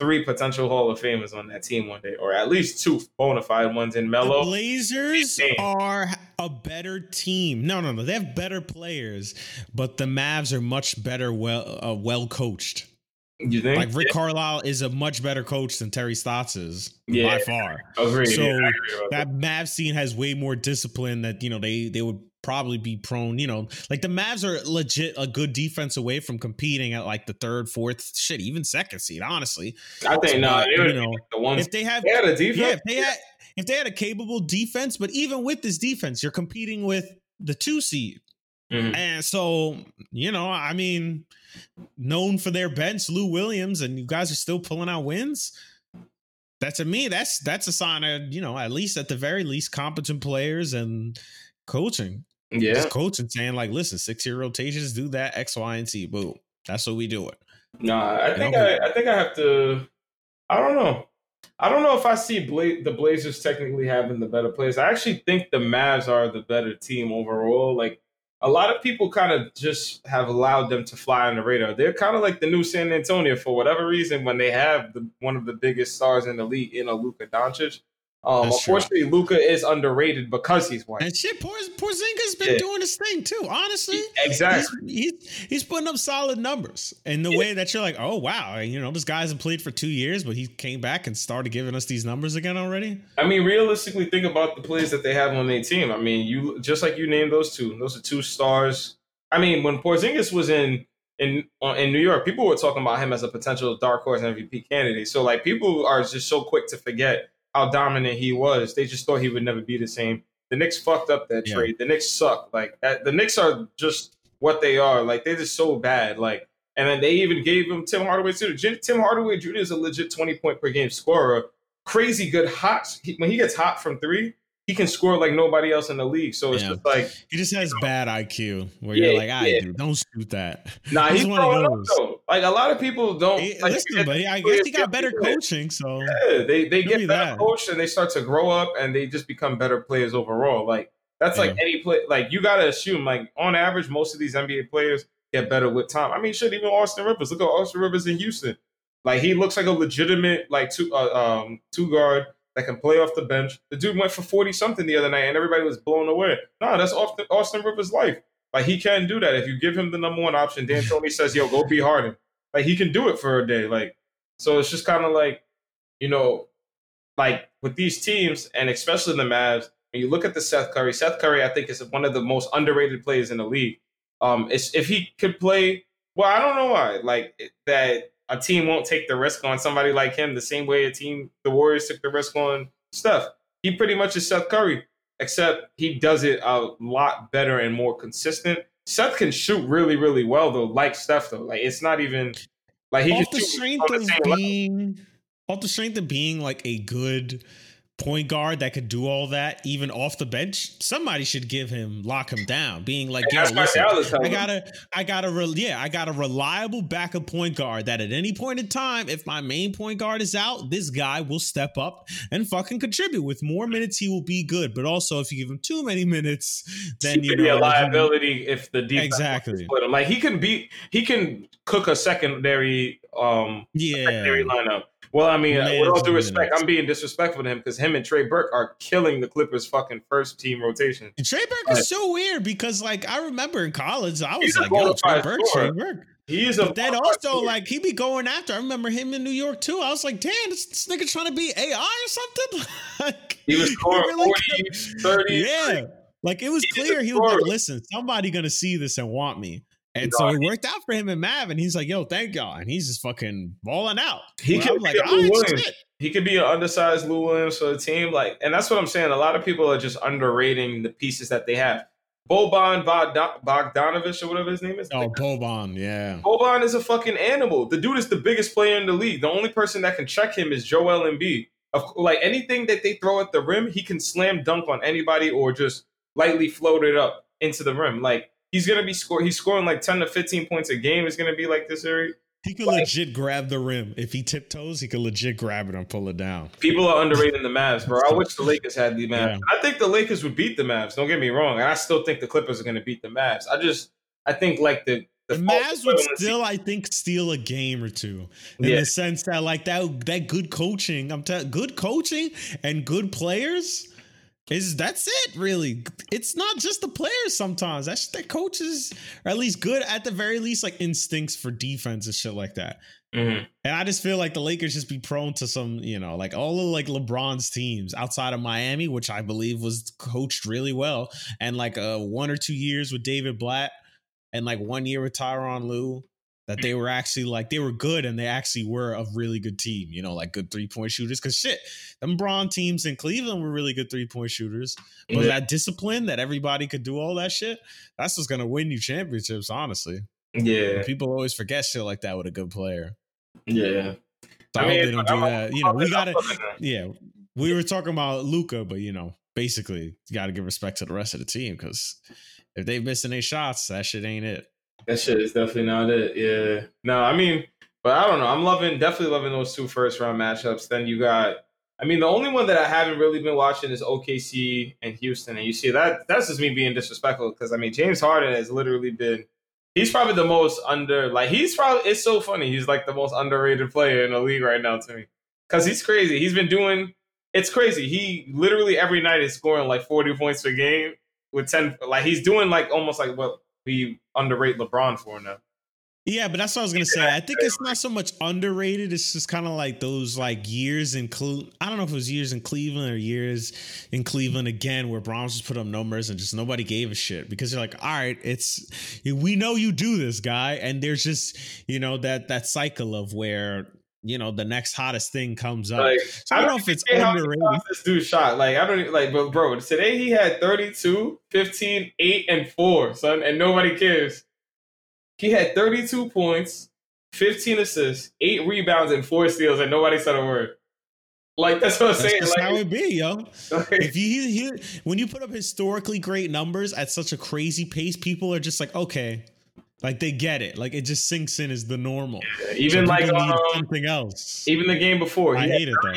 three potential Hall of Famers on that team one day, or at least two bona fide ones in The Melo. Blazers Damn. are a better team. No, no, no. They have better players, but the Mavs are much better, well, uh, well coached. You think? Like Rick Carlisle is a much better coach than Terry Stotts is Yeah. by far. Agreed. So yeah, agree That Mavs scene has way more discipline. That you know they they would probably be prone. You know, like the Mavs are legit a good defense away from competing at like the third, fourth, shit, even second seed. Honestly, I think no, But, they you know, the ones if they have they had a defense. yeah, if they had if they had a capable defense, but even with this defense, you're competing with the two seed. Mhm. And so, you know, I mean, known for their bench, Lou Williams, and you guys are still pulling out wins. That to me, that's that's a sign of, you know, at least at the very least, competent players and coaching. Yeah, Just coaching saying, like, listen, six year rotations, do that, X, Y, and Z. Boom. That's what we do it. Nah, I think? I, I think I have to. I don't know. I don't know if I see Bla- the Blazers technically having the better players. I actually think the Mavs are the better team overall. Like a lot of people kind of just have allowed them to fly on the radar. They're kind of like the new San Antonio for whatever reason when they have the, one of the biggest stars in the league in a Luka Doncic. Um, That's unfortunately, Luka is underrated because he's white. And shit, Por- Porzingis been Yeah. doing his thing too. Honestly, Exactly. He's, he's he's putting up solid numbers in the Yeah. way that you're like, oh wow, you know, this guy hasn't played for two years, but he came back and started giving us these numbers again already. I mean, realistically, think about the players that they have on their team. I mean, you just like you named those two. Those are two stars. I mean, when Porzingis was in in in New York, people were talking about him as a potential dark horse MVP candidate. So like, people are just so quick to forget how dominant he was. They just thought he would never be the same. The Knicks fucked up that Yeah. trade. The Knicks suck. Like that, the Knicks are just what they are. Like they're just so bad. Like. And then they even gave him Tim Hardaway too. Jim- Tim Hardaway Jr. is a legit twenty point per game scorer crazy good hot. He, when he gets hot from three, he can score like nobody else in the league. So it's Yeah. just like, He just has bad IQ where Yeah, you're like, I yeah. dude, don't shoot that. nah, he's, He's one of those. Like a lot of people don't. Hey, like, listen, buddy, I guess he got better coaching, so Yeah, they they get be better that. coached and they start to grow up and they just become better players overall. Like that's like any play. Like you got to assume, like on average, most of these NBA players get better with time. I mean, shit, even Austin Rivers. Look at Austin Rivers in Houston. Like he looks like a legitimate like two uh, um two guard that can play off the bench. The dude went for forty something the other night, and everybody was blown away. No, that's Austin, Austin Rivers' life. Like he can do that if you give him the number one option. D'Antoni says, "Yo, go be Harden." Like he can do it for a day. Like so, it's just kind of like you know, like with these teams, and especially the Mavs. When you look at the Seth Curry, Seth Curry, I think is one of the most underrated players in the league. Um, it's, if he could play, well, I don't know why. Like that, a team won't take the risk on somebody like him the same way a team, the Warriors took the risk on Steph. He pretty much is Seth Curry, except he does it a lot better and more consistent. Seth can shoot really, really well though, like Steph though. Like it's not even like he off the strength of being level. off the strength of being like a good point guard that could do all that even off the bench somebody should give him lock him down being like yo listen, i gotta, I gotta, re- yeah i got a reliable backup point guard that at any point in time if my main point guard is out this guy will step up and fucking contribute. With more minutes he will be good but also if you give him too many minutes then he you know be a liability if the defense exactly. split him. Like he can be he can cook a secondary um yeah. secondary lineup well, I mean, with all due respect, I'm being disrespectful to him because him and Trey Burke are killing the Clippers' fucking first team rotation. Trey Burke but, is so weird because, like, I remember in college, I was like, "Yo, Trey Burke, Trey Burke." He is a. But then also, like, he be going after. I remember him in New York too. I was like, "Damn, this, this nigga trying to be AI or something." *laughs* like, he was scoring really 40, 30. Yeah. Like it was he clear he was like, listen, somebody gonna see this and want me. And so it worked out for him and Mav, and he's like, "Yo, thank y'all," and he's just fucking balling out. He could like, Williams. He could be an undersized Lou Williams for the team, like, and that's what I'm saying. A lot of people are just underrating the pieces that they have. Boban Bogdanovich or whatever his name is. Oh, Boban, yeah. Boban is a fucking animal. The dude is the biggest player in the league. The only person that can check him is Joel Embiid. Of like anything that they throw at the rim, he can slam dunk on anybody or just lightly float it up into the rim. Like he's gonna be score. He's scoring like ten to fifteen points a game. Is gonna be like this area. He could like, legit grab the rim if he tiptoes. He could legit grab it and pull it down. People are underrating the Mavs, bro. I wish the *laughs* Lakers had the Mavs. Yeah. I think the Lakers would beat the Mavs. Don't get me wrong. And I still think the Clippers are going to beat the Mavs. I just, I think like the the, the Mavs would still, I think, steal a game or two in yeah. the sense that like that that good coaching. I'm telling, good coaching and good players is that's it really. It's not just the players sometimes. That's the coaches are at least good at the very least like instincts for defense and shit like that. Mm-hmm. and i just feel like the lakers just be prone to some you know like all of like lebron's teams outside of miami which i believe was coached really well and like uh one or two years with david blatt and like one year with tyronn lue that they were actually like they were good and they actually were a really good team, you know, like good three point shooters. Cause shit, them Bron teams in Cleveland were really good three point shooters. But yeah. that discipline that everybody could do all that shit, that's what's gonna win you championships, honestly. Yeah. people always forget shit like that with a good player. Yeah. So I, I mean, hope they don't do that. You know, we gotta yeah. We were talking about Luka, but you know, basically you gotta give respect to the rest of the team because if they missing their shots, that shit ain't it. That shit is definitely not it. Yeah. No, I mean, but I don't know. I'm loving, definitely loving those two first round matchups. Then you got, I mean, the only one that I haven't really been watching is OKC and Houston. And you see that, that's just me being disrespectful because, I mean, James Harden has literally been, he's probably the most under, like, he's probably, it's so funny. He's like the most underrated player in the league right now to me because he's crazy. He's been doing, it's crazy. He literally every night is scoring like 40 points per game with 10, like, he's doing like almost like what we underrate LeBron for now. Yeah, but that's what I was gonna say. I think it's not so much underrated. It's just kind of like those like years in Cle- I don't know if it was years in Cleveland or years in Cleveland again where Browns just put up numbers and just nobody gave a shit because you're like, all right, it's we know you do this guy, and there's just you know that that cycle of where you know the next hottest thing comes up. Like, so I, don't I don't know if it's underrated. This dude shot like I don't even, like, but bro, today he had 32, 15, 8, and 4, son, and nobody cares. He had 32 points, 15 assists, 8 rebounds, and 4 steals, and nobody said a word. Like that's what I'm that's saying. That's like, how it be, yo. *laughs* if you, he, when you put up historically great numbers at such a crazy pace, people are just like, okay, like they get it. Like it just sinks in as the normal. Yeah, even so like um, something else. Even the game before, I hate it though.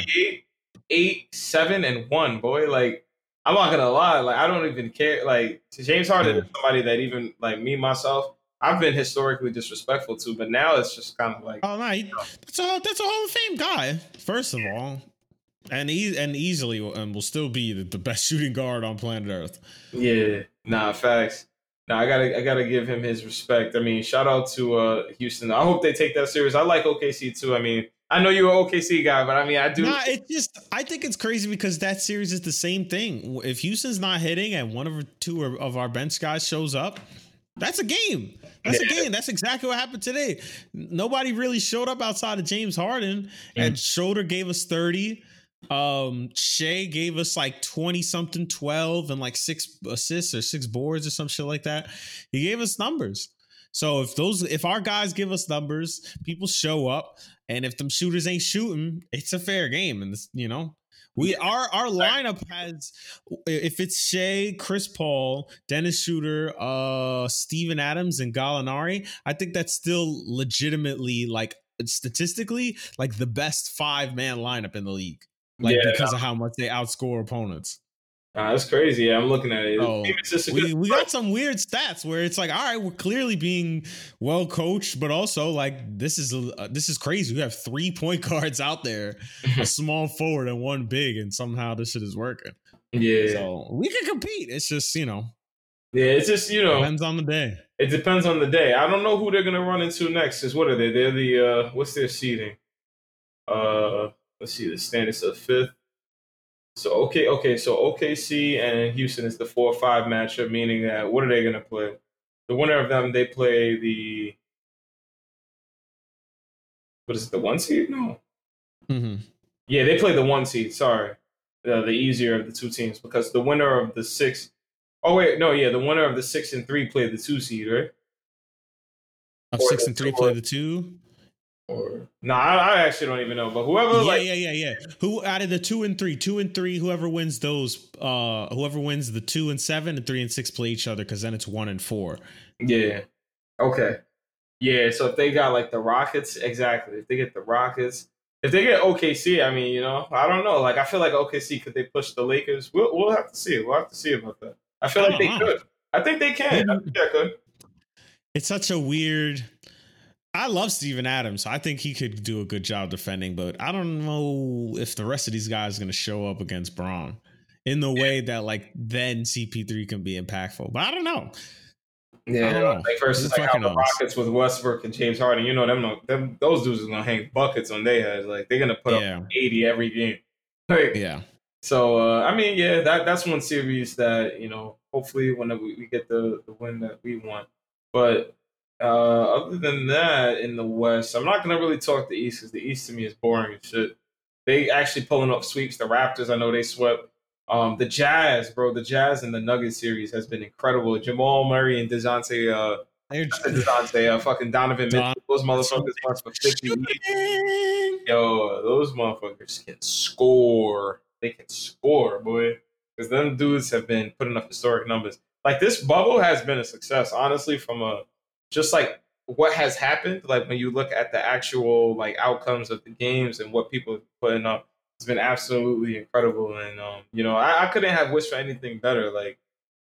Eight, seven, and one. Boy, like I'm not gonna lie. Like I don't even care. Like James Harden is somebody that even like me myself. I've been historically disrespectful to, but now it's just kind of like oh no, he, that's a that's a Hall of Fame guy. First of all, and he and easily and will still be the, the best shooting guard on planet Earth. Yeah, nah, facts. Nah, I gotta I gotta give him his respect. I mean, shout out to uh Houston. I hope they take that serious. I like OKC too. I mean, I know you're an OKC guy, but I mean, I do. Nah, it just I think it's crazy because that series is the same thing. If Houston's not hitting and one of two of our bench guys shows up, that's a game. That's yeah. a game. That's exactly what happened today. Nobody really showed up outside of James Harden, mm. and Schroeder gave us thirty. Um, Shai gave us like 20 something, 12 and like six assists or six boards or some shit like that. He gave us numbers. So if those if our guys give us numbers, people show up, and if them shooters ain't shooting, it's a fair game. And this, you know, we our our lineup has if it's Shai, Chris Paul, Dennis Schroeder, uh, Steven Adams, and Gallinari, I think that's still legitimately like statistically like the best five man lineup in the league like yeah, because of how much they outscore opponents. Uh, that's crazy. Yeah, I'm looking at it. Oh, we, we got some weird stats where it's like, all right, we're clearly being well coached, but also like this is uh, this is crazy. We have three *laughs* point guards out there, a *laughs* small forward and one big, and somehow this shit is working. Yeah, so we can compete. It's just you know, yeah, it's just you know depends on the day. It depends on the day. I don't know who they're gonna run into next. Is what are they? They're the uh what's their seating? Uh let's see, the standings of fifth. So okay, okay, so OKC and Houston is the four five matchup, meaning that what are they gonna play? The winner of them, they play the what is it, the one seed? No. Mm-hmm. Yeah, they play the one seed. Sorry, the the easier of the two teams because the winner of the six. Oh wait, no, yeah, the winner of the six and three play the two seed, right? Of six and three play the two. Or no, nah, I, I, actually don't even know. But whoever, yeah, like, yeah, yeah, yeah. Who out of the two and three, two and three, whoever wins those, uh, whoever wins the two and seven and three and six play each other because then it's one and four. Yeah. Okay. Yeah. So if they got like the Rockets, exactly. If they get the Rockets, if they get OKC, I mean, you know, I don't know. Like, I feel like OKC could they push the Lakers? We'll we'll have to see. We'll have to see about that. I feel I like they know. could. I think they can. I think they could. It's such a weird I love Steven Adams. I think he could do a good job defending, but I don't know if the rest of these guys are going to show up against Bron in the way that like then CP3 can be impactful. But I don't know. Yeah, don't know. like versus like how the Rockets with Westbrook and James Harden, you know them, them those dudes are gonna hang buckets on their heads. Like they're gonna put yeah. up eighty every game. *laughs* Like, yeah. So uh, I mean, yeah, that that's one series that you know. Hopefully, when we, we get the the win that we want, but uh, other than that, in the West, I'm not gonna really talk the East because the East to me is boring as shit. They actually pulling up sweeps. The Raptors, I know they swept. Um, the Jazz, bro, the Jazz and the Nuggets series has been incredible. Jamal Murray and Dejounte, uh, Dejounte, uh, fucking Donovan Mitchell, those motherfuckers went for 50 Yo, those motherfuckers can score. They can score, boy. Because them dudes have been putting up historic numbers. Like this bubble has been a success, honestly, from a just like what has happened, like when you look at the actual like outcomes of the games and what people are putting up, it's been absolutely incredible. And um, you know, I, I couldn't have wished for anything better. Like,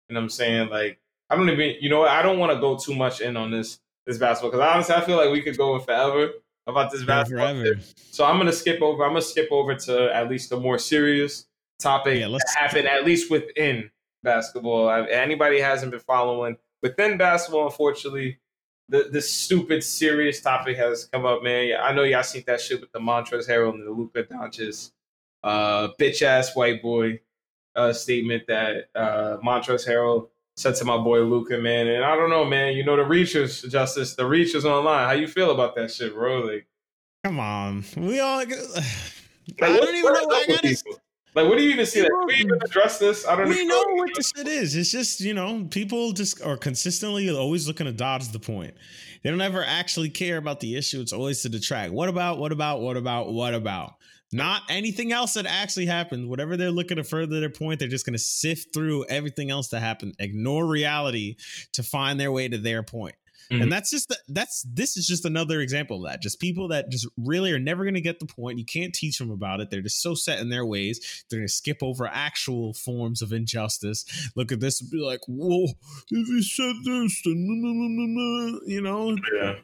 you know I'm saying? Like, I don't even you know, I don't want to go too much in on this this basketball because honestly I feel like we could go in forever about this basketball. Forever. So I'm gonna skip over. I'm gonna skip over to at least a more serious topic yeah, that happened at least within basketball. Anybody hasn't been following within basketball, unfortunately, the the stupid serious topic has come up, man. I know y'all seen that shit with the Montrezl Harrell and the Luka Doncic uh, bitch ass white boy uh, statement that uh, Montrezl Harrell said to my boy Luka, man. And I don't know, man. You know the reachers, Justice, the reachers online. How you feel about that shit, bro? Like, come on, we all. *sighs* Like, I don't even know. I gotta, like, what do you even see that? We even address this? I don't. We know what this shit is. It's just you know people just are consistently always looking to dodge the point. They don't ever actually care about the issue. It's always to detract. What about? What about? What about? What about? Not anything else that actually happened. Whatever they're looking to further their point, they're just going to sift through everything else that happened, ignore reality to find their way to their point. Mm-hmm. And that's just the, that's this is just another example of that. Just people that just really are never going to get the point. You can't teach them about it. They're just so set in their ways. They're going to skip over actual forms of injustice. Look at this and be like, "Whoa, if you said this, then you know." Yeah.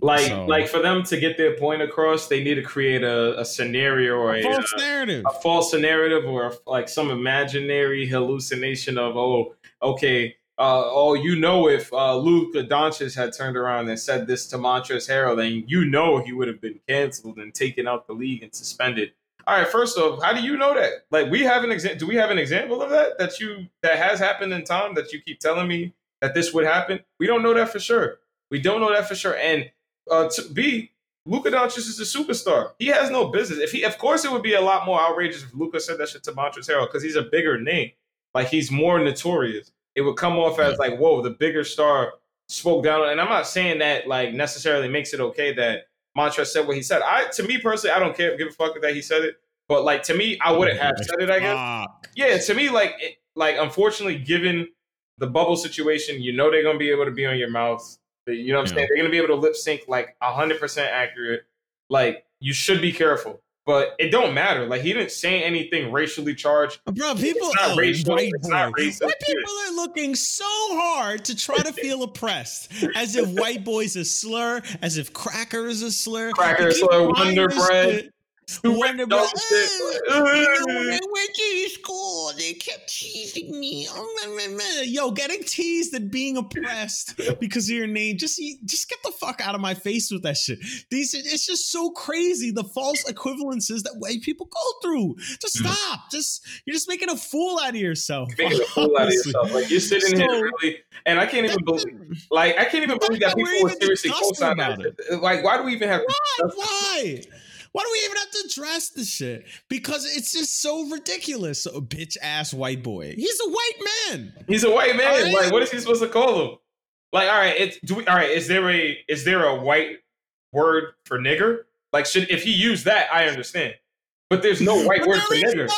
Like, so. like for them to get their point across, they need to create a, a scenario or a, a false a, narrative, a false narrative, or like some imaginary hallucination of, oh, okay, uh, oh, you know, if uh, Luka Doncic had turned around and said this to Montrezl Harrell, then you know he would have been canceled and taken out the league and suspended. All right, first off, how do you know that? Like, we have an example. Do we have an example of that that you that has happened in time that you keep telling me that this would happen? We don't know that for sure. We don't know that for sure. And uh, to B, Luka Doncic is a superstar. He has no business. If he, of course, it would be a lot more outrageous if Luka said that shit to Montrezl Harrell because he's a bigger name. Like he's more notorious it would come off as like, whoa, the bigger star spoke down. And I'm not saying that like necessarily makes it okay that Montrezl said what he said. I to me personally, I don't care give a fuck that he said it. But like to me, I wouldn't have said it. I guess. Yeah, to me, like it, like unfortunately, given the bubble situation, you know they're gonna be able to be on your mouth. You know what I'm yeah. saying? They're gonna be able to lip sync like hundred percent accurate. Like you should be careful but it don't matter. Like he didn't say anything racially charged. Bro, people it's not racial. White, it's not racist. White people are looking so hard to try to feel oppressed, as if white boys a slur, as if cracker is a slur. Cracker slur, Wonder Bread. Wonder Bread. I went to school. They kept teasing me. Yo, getting teased and being oppressed because of your name. Just, just get the fuck out of my face with that shit. These, it's just so crazy. The false equivalences that white people go through. Just mm-hmm. stop. Just, you're just making a fool out of yourself. You're making a fool out of yourself. Like you're sitting so, here really, and I can't even believe, like I can't even believe that people were seriously co-signing that. Like, why do we even have? Why? Why? Why do we even have to address this shit? Because it's just so ridiculous. So, bitch ass white boy. He's a white man. He's a white man. Right? Like, what is he supposed to call him? Like, all right, it's do we all right, is there a is there a white word for nigger? Like, should if he used that, I understand. But there's no white word for nigger.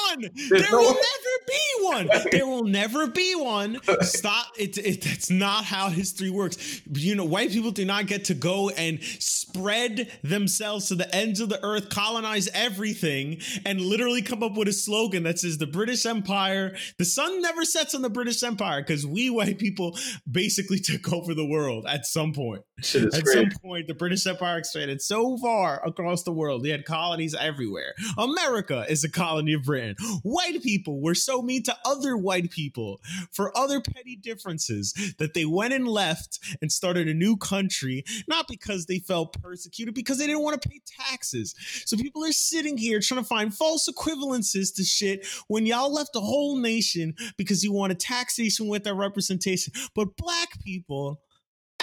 There's there no, will *laughs* never be one. there will never be one. Stop. It, it, that's not how history works. You know, white people do not get to go and spread themselves to the ends of the earth, colonize everything, and literally come up with a slogan that says the British Empire, the sun never sets on the British Empire because we white people basically *laughs* took over the world at some point. At great. some point, the British Empire expanded so far across the world. They had colonies everywhere. America is a colony of Britain. White people were so mean to other white people for other petty differences that they went and left and started a new country, not because they felt persecuted, because they didn't want to pay taxes. So people are sitting here trying to find false equivalences to shit when y'all left a whole nation because you wanted taxation with their representation. But black people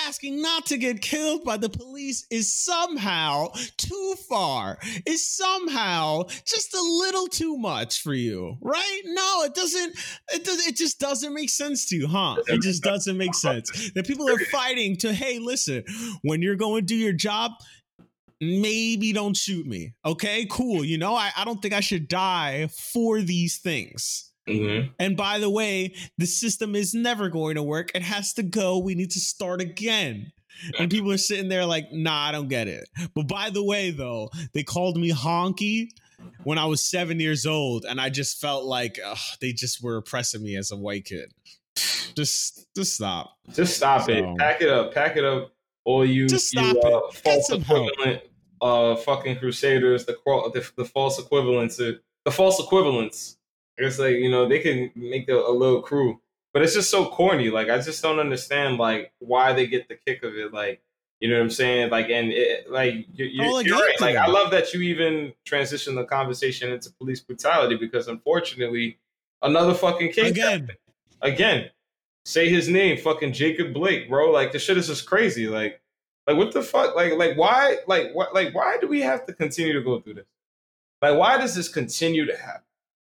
asking not to get killed by the police is somehow too far, is somehow just a little too much for you, right? No, it doesn't, it does it just doesn't make sense to you, huh? It just doesn't make sense. That people are fighting to, hey, listen, when you're going to do your job, maybe don't shoot me. Okay, cool. You know, I, I don't think I should die for these things. Mm-hmm. And by the way, the system is never going to work. It has to go. We need to start again. And people are sitting there like, nah, I don't get it. But by the way, though, they called me honky when I was seven years old, and I just felt like ugh, they just were oppressing me as a white kid. Just, just stop. Just stop so, it. Pack it up. Pack it up. All you, just stop you, uh, it. false equivalent, uh, fucking crusaders. The, the the false equivalents. The false equivalents it's like you know they can make a, a little crew, but it's just so corny. Like I just don't understand like why they get the kick of it. Like you know what I'm saying? Like and it, like you're, you're, you're right. Like I love that you even transition the conversation into police brutality because unfortunately another fucking case again. Happened. Again, say his name, fucking Jacob Blake, bro. Like this shit is just crazy. Like like what the fuck? Like like why like what like why do we have to continue to go through this? Like why does this continue to happen?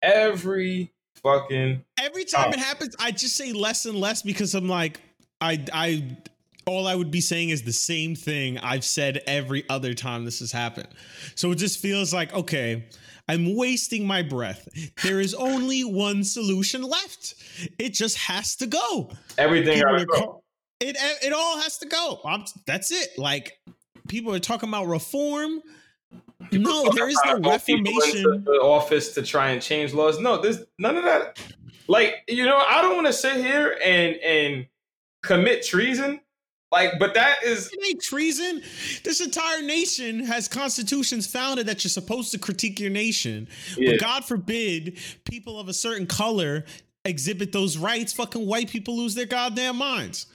Every fucking every time it happens, I just say less and less because I'm like, I I all I would be saying is the same thing I've said every other time this has happened. So it just feels like, okay, I'm wasting my breath. There is only one solution left. It just has to go. Everything It it all has to go. I'm, that's it. Like people are talking about reform. No, there is no vote people into reformation. The office to try and change laws. No, there's none of that. Like you know, I don't want to sit here and and commit treason. Like, but that is It ain't treason. This entire nation has constitutions founded that you're supposed to critique your nation. yeah. But God forbid people of a certain color exhibit those rights. Fucking white people lose their goddamn minds.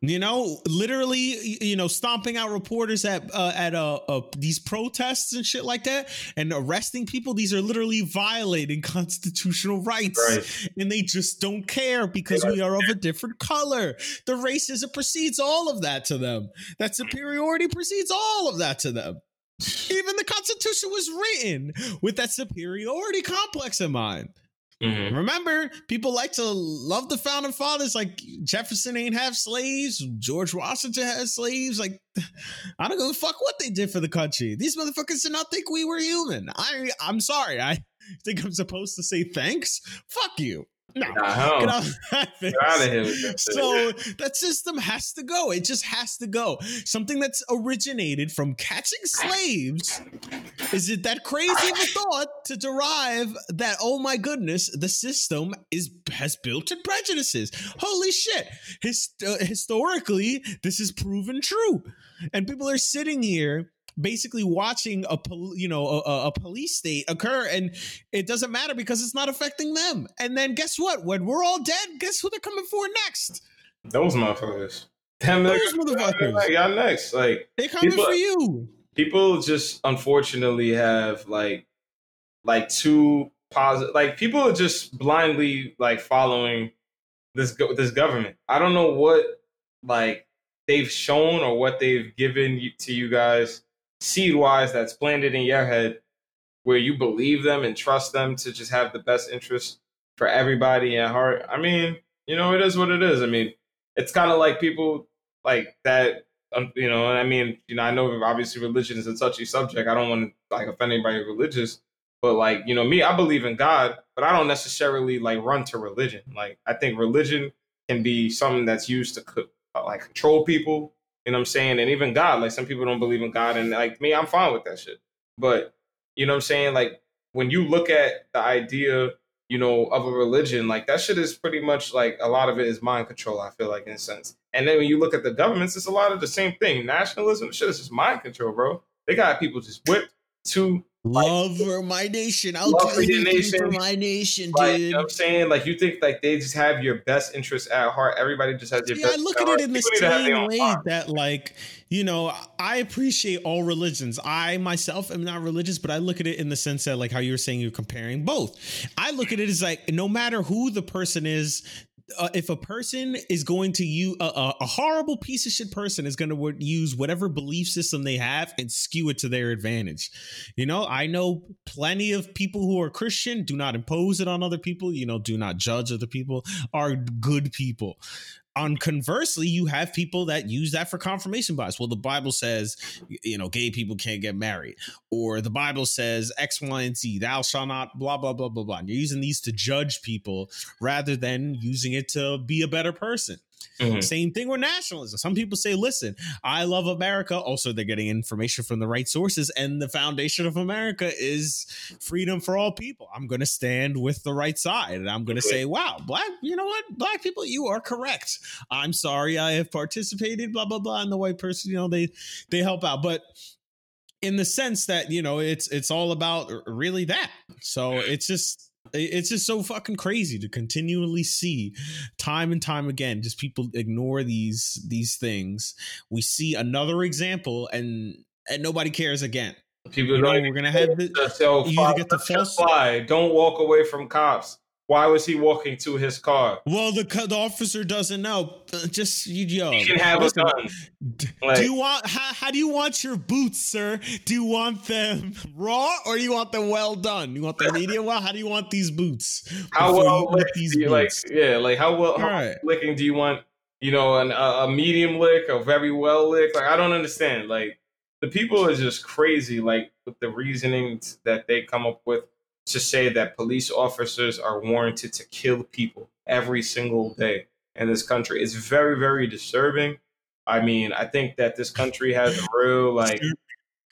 You know, literally, you know, stomping out reporters at uh, at uh, uh, these protests and shit like that, and arresting people. These are literally violating constitutional rights, Right. and they just don't care because we are of a different color. The racism precedes all of that to them. That superiority precedes all of that to them. Even the Constitution was written with that superiority complex in mind. Mhm. Remember, people like to love the founding fathers. Like Jefferson ain't have slaves. George Washington had slaves. Like, I don't give a fuck what they did for the country. These motherfuckers did not think we were human. I, I'm sorry. I *laughs* think I'm supposed to say thanks. Fuck you. No, Nah, get out of. *laughs* Get out of here that shit. So that system has to go. It just has to go. Something that's originated from catching slaves. Is it that crazy of a thought to derive that? Oh my goodness, the system is has built-in prejudices. Holy shit! His, uh, historically, this is proven true, and people are sitting here basically watching a pol- you know a, a- police state occur and it doesn't matter because it's not affecting them. And then guess what? When we're all dead guess who they're coming for next? Those motherfuckers. Them those motherfuckers. Like, y'all next. Like they're coming People- for you. people just unfortunately have like like two positive like people are just blindly like following this go- this government. I don't know what like they've shown or what they've given to you guys seed wise that's planted in your head where you believe them and trust them to just have the best interest for everybody at heart i mean you know it is what it is i mean it's kind of like people like that um, you know, and I mean, you know, I know obviously religion is a touchy subject. I don't want to like offend anybody religious, but like, you know, me, I believe in God, but I don't necessarily like run to religion. Like, I think religion can be something that's used to like control people. You know what I'm saying? And even God, like some people don't believe in God, and like me, I'm fine with that shit. But you know what I'm saying? Like when you look at the idea, you know, of a religion, like that shit is pretty much like a lot of it is mind control. I feel like in a sense. And then when you look at the governments, it's a lot of the same thing. Nationalism, shit is just mind control, bro. They got people just whipped to love for my nation i'll Love for your anything for my nation like, dude you know what I'm saying? Like you think like they just have your best interests at heart. Everybody just has your best I look at at heart. it in the People need to have their same way farm. that, like, you know, I appreciate all religions. I myself am not religious, but I look at it in the sense that, like, how you were saying you're comparing both. I look at it as like, no matter who the person is, uh, if a person is going to use a, a, a horrible piece of shit person is going to use whatever belief system they have and skew it to their advantage. You know, I know plenty of people who are Christian, do not impose it on other people, you know, do not judge other people, are good people. On conversely, you have people that use that for confirmation bias. Well, the Bible says, you know, gay people can't get married, or the Bible says X, Y, and Z, thou shalt not, blah, blah, blah, blah, blah. And you're using these to judge people rather than using it to be a better person. Mhm. Same thing with nationalism. Some people say, listen, I love America. Also, they're getting information from the right sources. And the foundation of America is freedom for all people. I'm going to stand with the right side. And I'm going to say, wow, black, you know what? Black people, you are correct. I'm sorry I have participated, blah, blah, blah. And the white person, you know, they, they help out. But in the sense that, you know, it's, it's all about really that. So it's just, it's just so fucking crazy to continually see time and time again just people ignore these these things we see another example and and nobody cares again People you know don't we're gonna have the, even so oh, you fly, either get the false- fly. Don't walk away from cops. Why was he walking to his car? well the, the officer doesn't know Uh, just you yo He can have a gun. Like- do you want how, how do you want your boots sir do you want them *laughs* raw or do you want them well done you want them medium well how do you want these boots How well you eat these you like? boots? Yeah, like how well how Right. licking do you want? You know, an, a, a medium lick, a very well lick. Like I don't understand. Like the people are just crazy. Like with the reasonings that they come up with to say that police officers are warranted to kill people every single day. in this country. It's very, very disturbing. I mean, I think that this country has a real like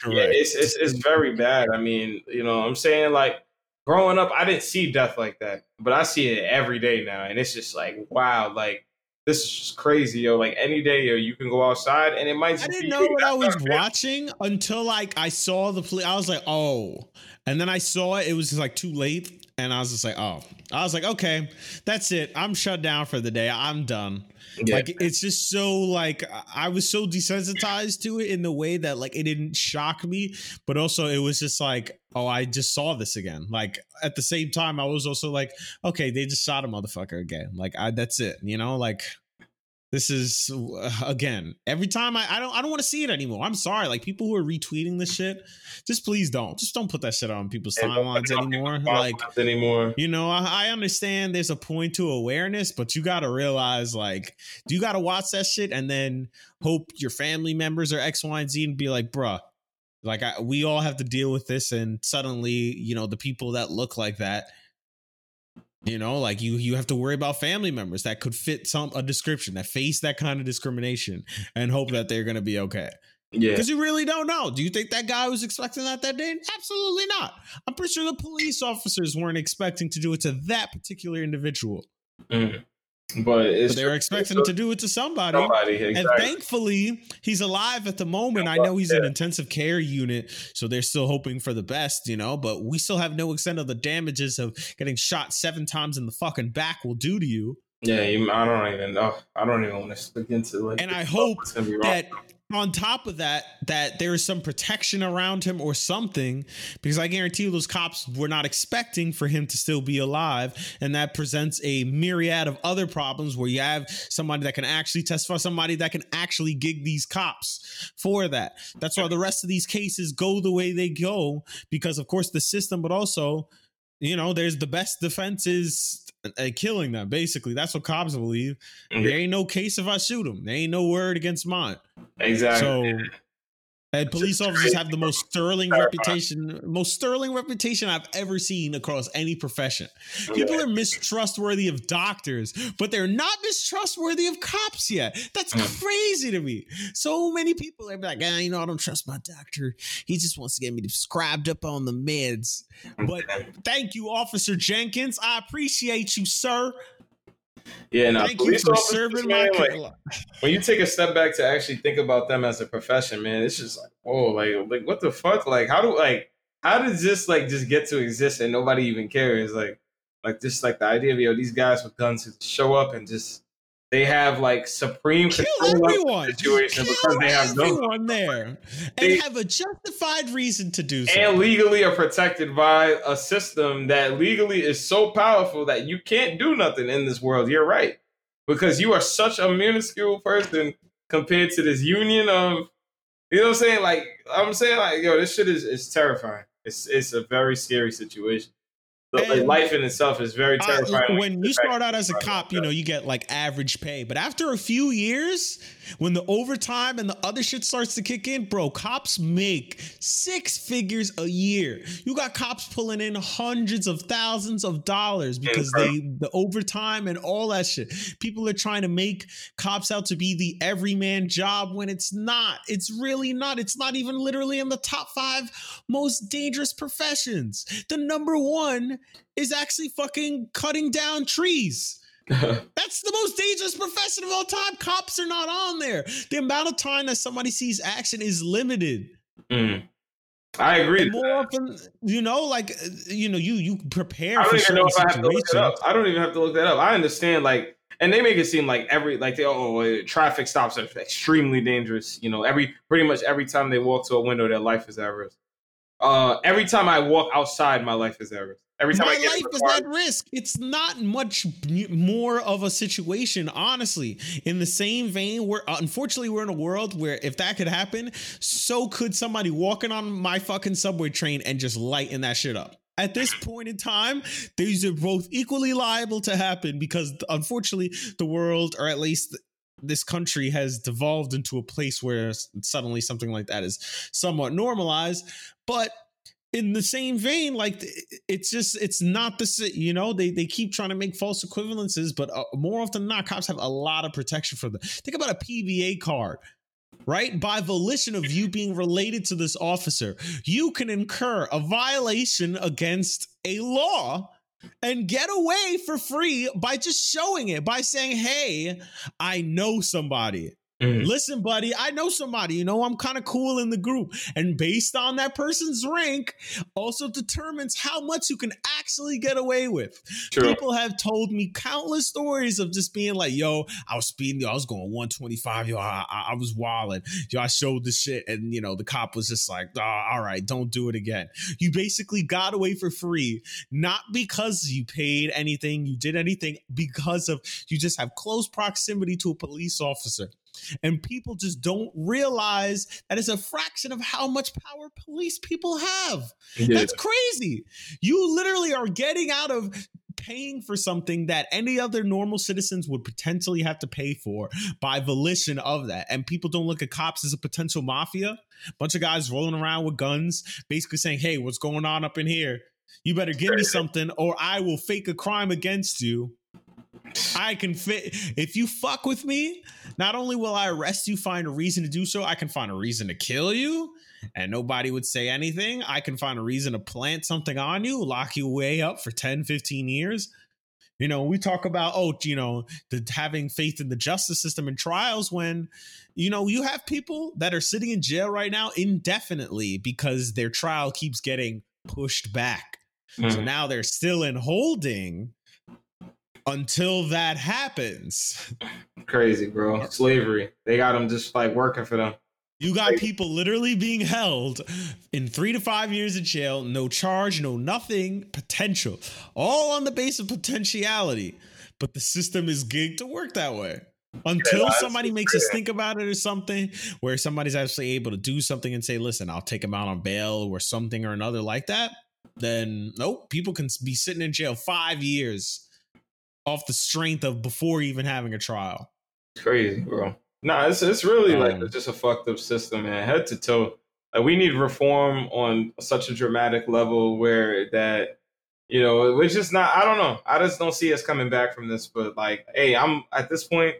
yeah, it's, it's it's very bad. I mean, you know, I'm saying like growing up, I didn't see death like that, but I see it every day now, and it's just like wow, like this is just crazy, yo. Like any day, yo, you can go outside, and it might. I didn't know what I was watching until like I saw the police. I was like, oh, and then I saw it. It was just, like too late, and I was just like, oh. I was like, okay, that's it. I'm shut down for the day. I'm done. Yeah. Like it's just so like I was so desensitized to it in the way that like it didn't shock me, but also it was just like, oh, I just saw this again. Like at the same time, I was also like, okay, they just shot a motherfucker again. Like I, that's it, you know, like this is uh, again every time I, I don't I don't want to see it anymore. I'm sorry, like people who are retweeting this shit, just please don't, just don't put that shit on people's timelines anymore. Like anymore, you know, I, I, understand there's a point to awareness, but you got to realize like, do you got to watch that shit and then hope your family members are X, Y, and Z and be like, bruh, like I, we all have to deal with this, and suddenly, you know, the people that look like that you know, like you you have to worry about family members that could fit some a description that face that kind of discrimination and hope that they're going to be okay. Yeah. Because you really don't know. Do you think that guy was expecting that that day? Absolutely not. I'm pretty sure the police officers weren't expecting to do it to that particular individual. Mm. But, but, they were expecting to do it to somebody. somebody exactly. And thankfully, he's alive at the moment. I know he's yeah. in intensive care unit, so they're still hoping for the best, you know. But we still have no extent of the damages of getting shot seven times in the fucking back will do to you. Yeah, I don't even know. I don't even want to speak into like. And I hope that on top of that, that there is some protection around him or something, because I guarantee you those cops were not expecting for him to still be alive. And that presents a myriad of other problems where you have somebody that can actually testify, somebody that can actually gig these cops for that. That's why the rest of these cases go the way they go, because of course the system, but also, you know, there's the best defenses uh, killing them. Basically, that's what cops believe. Mm-hmm. There ain't no case if I shoot them. There ain't no word against mine. Exactly. So, and police officers have the most sterling reputation, most sterling reputation I've ever seen across any profession. People are mistrustworthy of doctors, but they're not mistrustworthy of cops yet. That's mm. crazy to me. So many people are like, ah, you know, I don't trust my doctor. He just wants to get me described up on the meds. But *laughs* thank you, Officer Jenkins. I appreciate you, sir. Yeah, no, Thank police officers, man, like, when you take a step back to actually think about them as a profession, man, it's just like, whoa, like, like what the fuck? Like, how do like how does this like just get to exist and nobody even cares? Like, like just like the idea of yo, these guys with guns who show up and just they have like supreme Kill everyone. situation Kill because they have everyone no there and they, have a justified reason to do so. And legally are protected by a system that legally is so powerful that you can't do nothing in this world. You're right. Because you are such a minuscule person compared to this union of you know what I'm saying? Like I'm saying like yo, this shit is is terrifying. It's it's a very scary situation like life in itself is very terrifying. When you start out as a cop, you know, you get like average pay. But after a few years, when the overtime and the other shit starts to kick in, bro, cops make six figures a year. You got cops pulling in hundreds of thousands of dollars because they the overtime and all that shit. People are trying to make cops out to be the everyman job when it's not. It's really not. It's not even literally in the top five most dangerous professions. The number one is actually fucking cutting down trees. *laughs* That's the most dangerous profession of all time. Cops are not on there. The amount of time that somebody sees action is limited. Mm. I agree. And more often, you know, like uh, you know, you you prepare. I don't even know if I have to look it up. I don't even have to look that up. I understand, like, and they make it seem like every like they oh traffic stops are extremely dangerous. You know, every pretty much every time they walk to a window, their life is at risk. Uh, every time I walk outside, my life is at risk. Every time my I life is at risk. It's not much more of a situation, honestly. In the same vein, we're uh, unfortunately we're in a world where if that could happen, so could somebody walking on my fucking subway train and just lighting that shit up. At this point in time, these are both equally liable to happen because unfortunately the world, or at least this country has devolved into a place where suddenly something like that is somewhat normalized. But in the same vein, like it's just it's not the you know they they keep trying to make false equivalences, but uh, more often than not, cops have a lot of protection for them. Think about a PBA card. Right by volition of you being related to this officer, you can incur a violation against a law and get away for free by just showing it by saying, Hey, I know somebody. Mm-hmm. Listen, buddy, I know somebody, you know, I'm kind of cool in the group. And based on that person's rank, also determines how much you can actually get away with. True. People have told me countless stories of just being like, yo, I was speeding, yo, I was going 125, yo, I, I, I was wilding. Yo, I showed the shit. And, you know, the cop was just like, oh, all right, don't do it again. You basically got away for free, not because you paid anything, you did anything, because of you just have close proximity to a police officer. And people just don't realize that it's a fraction of how much power police people have. Yeah. That's crazy. You literally are getting out of paying for something that any other normal citizens would potentially have to pay for by volition of that. And people don't look at cops as a potential mafia. Bunch of guys rolling around with guns, basically saying, Hey, what's going on up in here? You better give me *laughs* something or I will fake a crime against you I can fit. If you fuck with me, not only will I arrest you, find a reason to do so, I can find a reason to kill you, and nobody would say anything. I can find a reason to plant something on you, lock you way up for 10, 15 years. You know, we talk about, oh, you know, the having faith in the justice system and trials when, you know, you have people that are sitting in jail right now indefinitely because their trial keeps getting pushed back. Mm. So now they're still in holding until that happens. Crazy, bro. Slavery. They got them just like working for them. You got people literally being held in three to five years in jail, no charge, no nothing, potential, all on the base of potentiality. But the system is gigged to work that way until somebody makes us think about it or something where somebody's actually able to do something and say, listen, I'll take him out on bail or something or another like that. Then, nope, people can be sitting in jail five years off the strength of before even having a trial. Crazy, bro. Nah, it's it's really um, like it's just a fucked up system, man, head to toe. Like we need reform on such a dramatic level where that you know it's just not. I don't know. I just don't see us coming back from this. But like, hey, I'm at this point.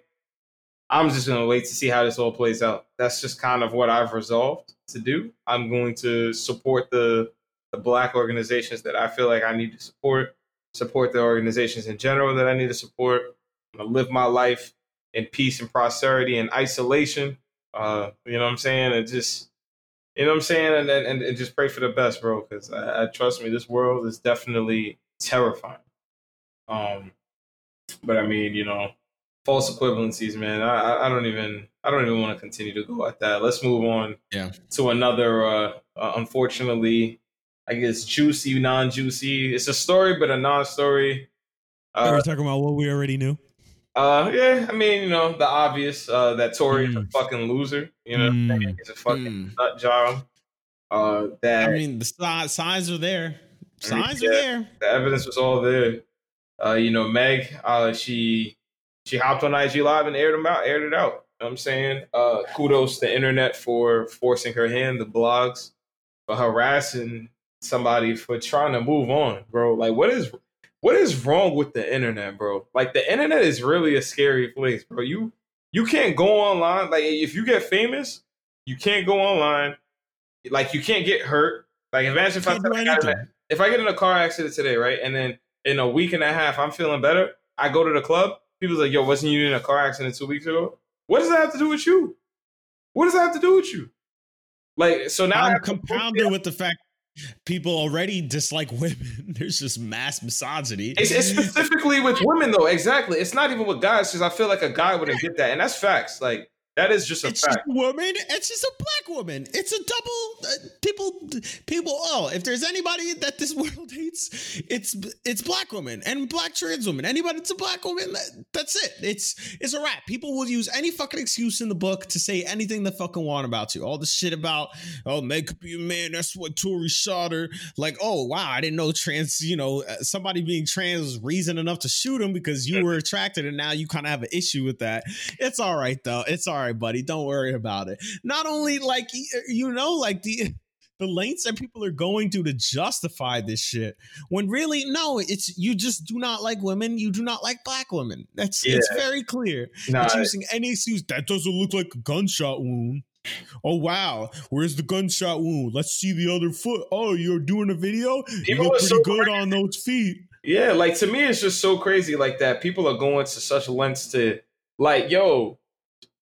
I'm just gonna wait to see how this all plays out. That's just kind of what I've resolved to do. I'm going to support the the black organizations that I feel like I need to support support the organizations in general that I need to support. I'm gonna live my life in peace and prosperity and isolation. Uh, you know what I'm saying? And just you know what I'm saying? And and, and just pray for the best, bro. Because I, I, trust me, this world is definitely terrifying. Um, but I mean, you know, false equivalencies, man. I I don't even I don't even want to continue to go at that. Let's move on. Yeah. To another, uh, uh unfortunately, I guess juicy, non-juicy. It's a story, but a non-story. Uh, Are we talking about what we already knew? Uh, yeah. I mean, you know, the obvious. Uh, that Tory mm. a fucking loser. You know, mm. he's a fucking mm. nut job. Uh, that I mean, the signs are there. Signs I yeah, are there. The evidence was all there. Uh, you know, Meg, uh, she she hopped on IG Live and aired them out, aired it out. You know what I'm saying, uh, kudos to the internet for forcing her hand, the blogs, for harassing somebody for trying to move on, bro. Like, what is what is wrong with the internet, bro? Like, the internet is really a scary place, bro. You you can't go online. Like, if you get famous, you can't go online. Like, you can't get hurt. Like, imagine if I, if I get in a car accident today, right, and then in a week and a half I'm feeling better. I go to the club. People's like, "Yo, wasn't you in a car accident two weeks ago?" What does that have to do with you? What does that have to do with you? Like, so now I'm compounded with the fact people already dislike women. *laughs* There's just mass misogyny. It's, it's, specifically with women, though. Exactly. It's not even with guys because I feel like a guy wouldn't get that, and that's facts. Like that is just a it's fact. Just a woman. It's just a black woman. It's a double. Uh, people, people. Oh, if there's anybody that this *laughs* world hates, it's it's black women and black trans women. Anybody that's a black woman, that, that's it. It's it's a wrap. People will use any fucking excuse in the book to say anything they fucking want about you. All the shit about oh, Meg could be a man. That's what Tory shot her. Like oh wow, I didn't know trans. You know, uh, somebody being trans was reason enough to shoot him because you were attracted, and now you kind of have an issue with that. It's all right though. It's all right buddy. Don't worry about it. Not only like uh, you know, like the *laughs* the lengths that people are going to to justify this shit when really no it's you just do not like women you do not like black women that's yeah. it's very clear nah, it's using any excuse that doesn't look like a gunshot wound Oh wow, where's the gunshot wound? Let's see the other foot. Oh, you're doing a video. You look pretty so good crazy. on those feet. Yeah, like to me, it's just so crazy like that. People are going to such lengths to like, yo,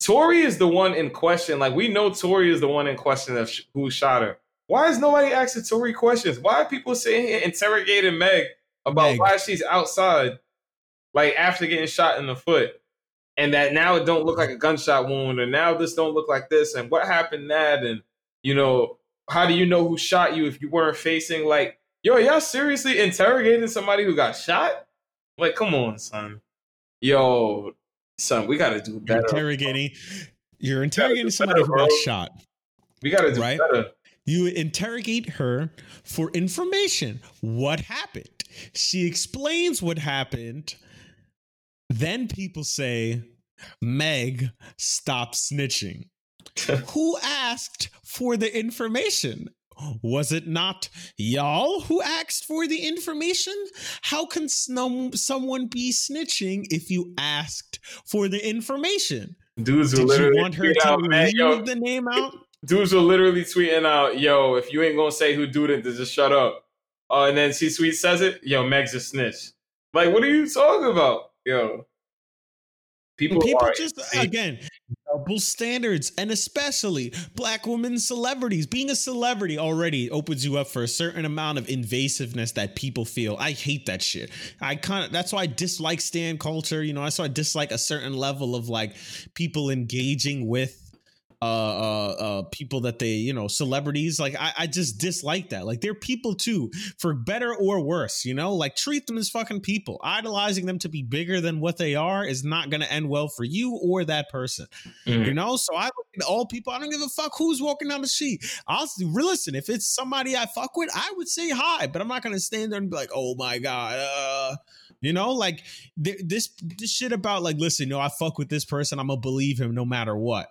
Tory is the one in question. Like we know Tory is the one in question of sh- who shot her. Why is nobody asking Tory questions? Why are people sitting here interrogating Meg about Meg. why she's outside, like after getting shot in the foot, and that now it don't look like a gunshot wound, and now this don't look like this, and what happened that, and you know, how do you know who shot you if you weren't facing like, yo, y'all seriously interrogating somebody who got shot? Like, come on, son. Yo, son, we got to do better. You're interrogating, you're interrogating somebody better, who got shot. We got to do right? better. You interrogate her for information. What happened? She explains what happened. Then people say, Meg, stop snitching. *laughs* who asked for the information? Was it not y'all who asked for the information? How can someone be snitching if you asked for the information? Dudes Did you want her to out, leave yo, the name out? Dudes were literally tweeting out, "Yo, if you ain't gonna say who did it, just shut up." Uh, and then C Sweet says it, "Yo, Meg's a snitch." Like, what are you talking about, yo? People, people just again double standards, and especially black women celebrities. Being a celebrity already opens you up for a certain amount of invasiveness that people feel. I hate that shit. I kind of that's why I dislike stan culture. You know, that's why I dislike a certain level of like people engaging with uh, uh, uh, people that they, you know, celebrities. Like I, I just dislike that. Like they're people too, for better or worse. You know, like treat them as fucking people. Idolizing them to be bigger than what they are is not going to end well for you or that person. Mm. You know, so I look at all people. I don't give a fuck who's walking down the street. I'll listen. If it's somebody I fuck with, I would say hi, but I'm not going to stand there and be like, oh my god. Uh, you know, like th- this this shit about like, listen, you no, I fuck with this person. I'm gonna believe him no matter what.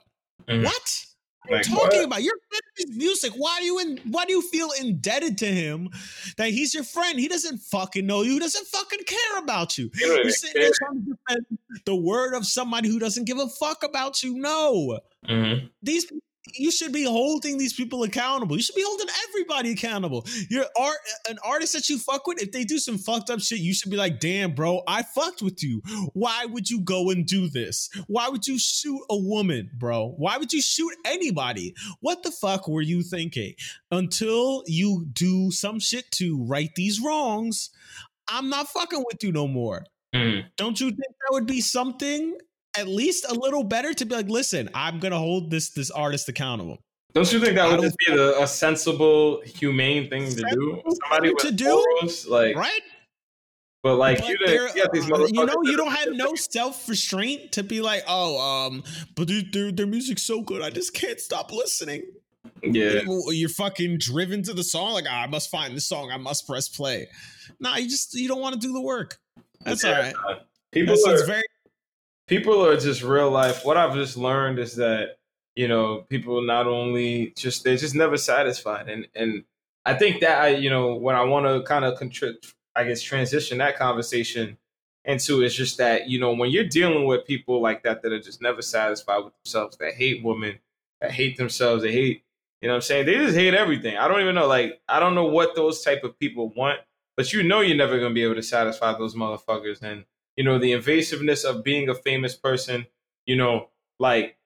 Mm. What? What are you talking what? about? You're his music. Why do you in, why do you feel indebted to him that he's your friend? He doesn't fucking know you. He doesn't fucking care about you. You're sitting there trying to defend the word of somebody who doesn't give a fuck about you. No. Mm-hmm. These you should be holding these people accountable. You should be holding everybody accountable. You're art an artist that you fuck with. If they do some fucked up shit, you should be like, damn, bro, I fucked with you. Why would you go and do this? Why would you shoot a woman, bro? Why would you shoot anybody? What the fuck were you thinking? Until you do some shit to right these wrongs, I'm not fucking with you no more. Mm. Don't you think that would be something at least a little better to be like, listen, I'm gonna hold this this artist accountable. Don't you think that would just be the, a sensible, humane thing to do? Somebody to do, morals, like right? But like but you, uh, uh, you know, you don't have no *laughs* self restraint to be like, oh, um, but their their music's so good, I just can't stop listening. Yeah, you're fucking driven to the song. Like, oh, I must find this song. I must press play. Nah, you just you don't want to do the work. That's yeah, all right. People are very people are just real life. What I've just learned is that you know people not only just they're just never satisfied, and and I think that I you know when I want to kind of contri- I guess transition that conversation into is just that you know when you're dealing with people like that that are just never satisfied with themselves, that hate women, that hate themselves, they hate you know what I'm saying? They just hate everything. I don't even know like I don't know what those type of people want, but you know you're never gonna be able to satisfy those motherfuckers and you know, the invasiveness of being a famous person, you know, like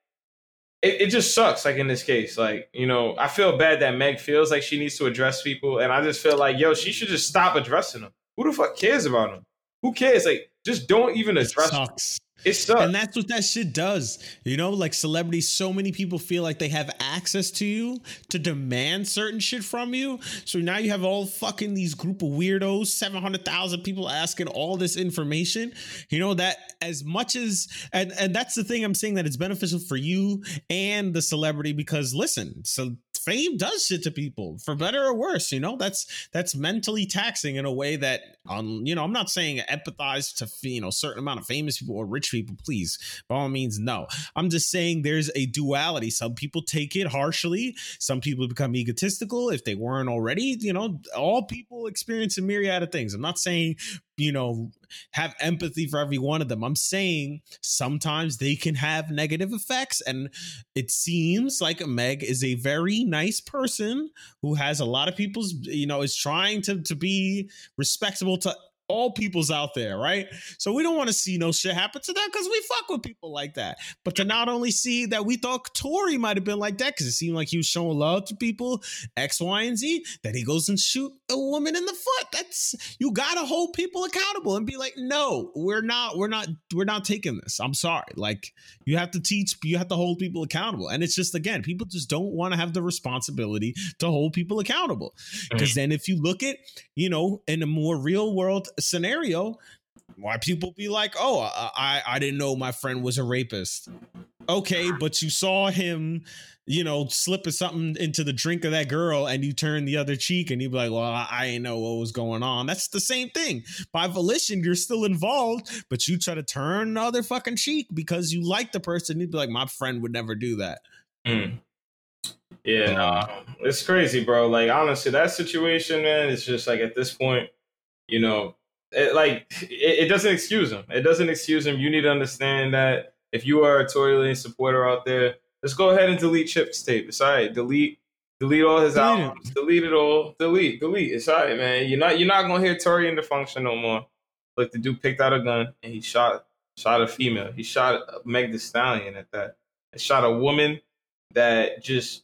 it, it just sucks. Like in this case, like, you know, I feel bad that Meg feels like she needs to address people. And I just feel like, yo, she should just stop addressing them. Who the fuck cares about them? Who cares? Like, just don't even address it sucks. It sucks. And that's what that shit does. You know, like celebrities, so many people feel like they have access to you to demand certain shit from you. So now you have all fucking these group of weirdos, 700,000 people asking all this information. You know, that as much as, and, and that's the thing I'm saying that it's beneficial for you and the celebrity because listen, so fame does shit to people for better or worse. You know, that's that's mentally taxing in a way that, um, you know, I'm not saying empathize to you know certain amount of famous people or rich people. Please, by all means, no. I'm just saying there's a duality. Some people take it harshly. Some people become egotistical if they weren't already. You know, all people experience a myriad of things. I'm not saying you know have empathy for every one of them. I'm saying sometimes they can have negative effects and it seems like meg is a very nice person who has a lot of people's you know is trying to to be respectable to all people's out there, right? So we don't want to see no shit happen to them because we fuck with people like that. But to not only see that we thought Tory might have been like that because it seemed like he was showing love to people, X, Y, and Z, that he goes and shoot a woman in the foot. That's you gotta hold people accountable and be like, no, we're not, we're not, we're not taking this. I'm sorry. Like you have to teach, you have to hold people accountable. And it's just again, people just don't want to have the responsibility to hold people accountable. Because then if you look at, you know, in a more real world scenario, why people be like, "Oh, I I didn't know my friend was a rapist." Okay, but you saw him, you know, slipping something into the drink of that girl, and you turn the other cheek, and you be like, "Well, I, I didn't know what was going on." That's the same thing. By volition, you're still involved, but you try to turn the other fucking cheek because you like the person. You'd be like, "My friend would never do that." Mm. Yeah, no, it's crazy, bro. Like honestly, that situation, man, it's just like at this point, you know, it, like it, it, doesn't excuse him. It doesn't excuse him. You need to understand that if you are a Tory Lane supporter out there, just go ahead and delete Chixtape. It's all right. Delete delete all his delete albums. Delete it all. Delete. Delete. It's all right, man. You're not you're not gonna hear Tory in the function no more. Like the dude picked out a gun and he shot shot a female. He shot Meg the Stallion at that. He shot a woman that just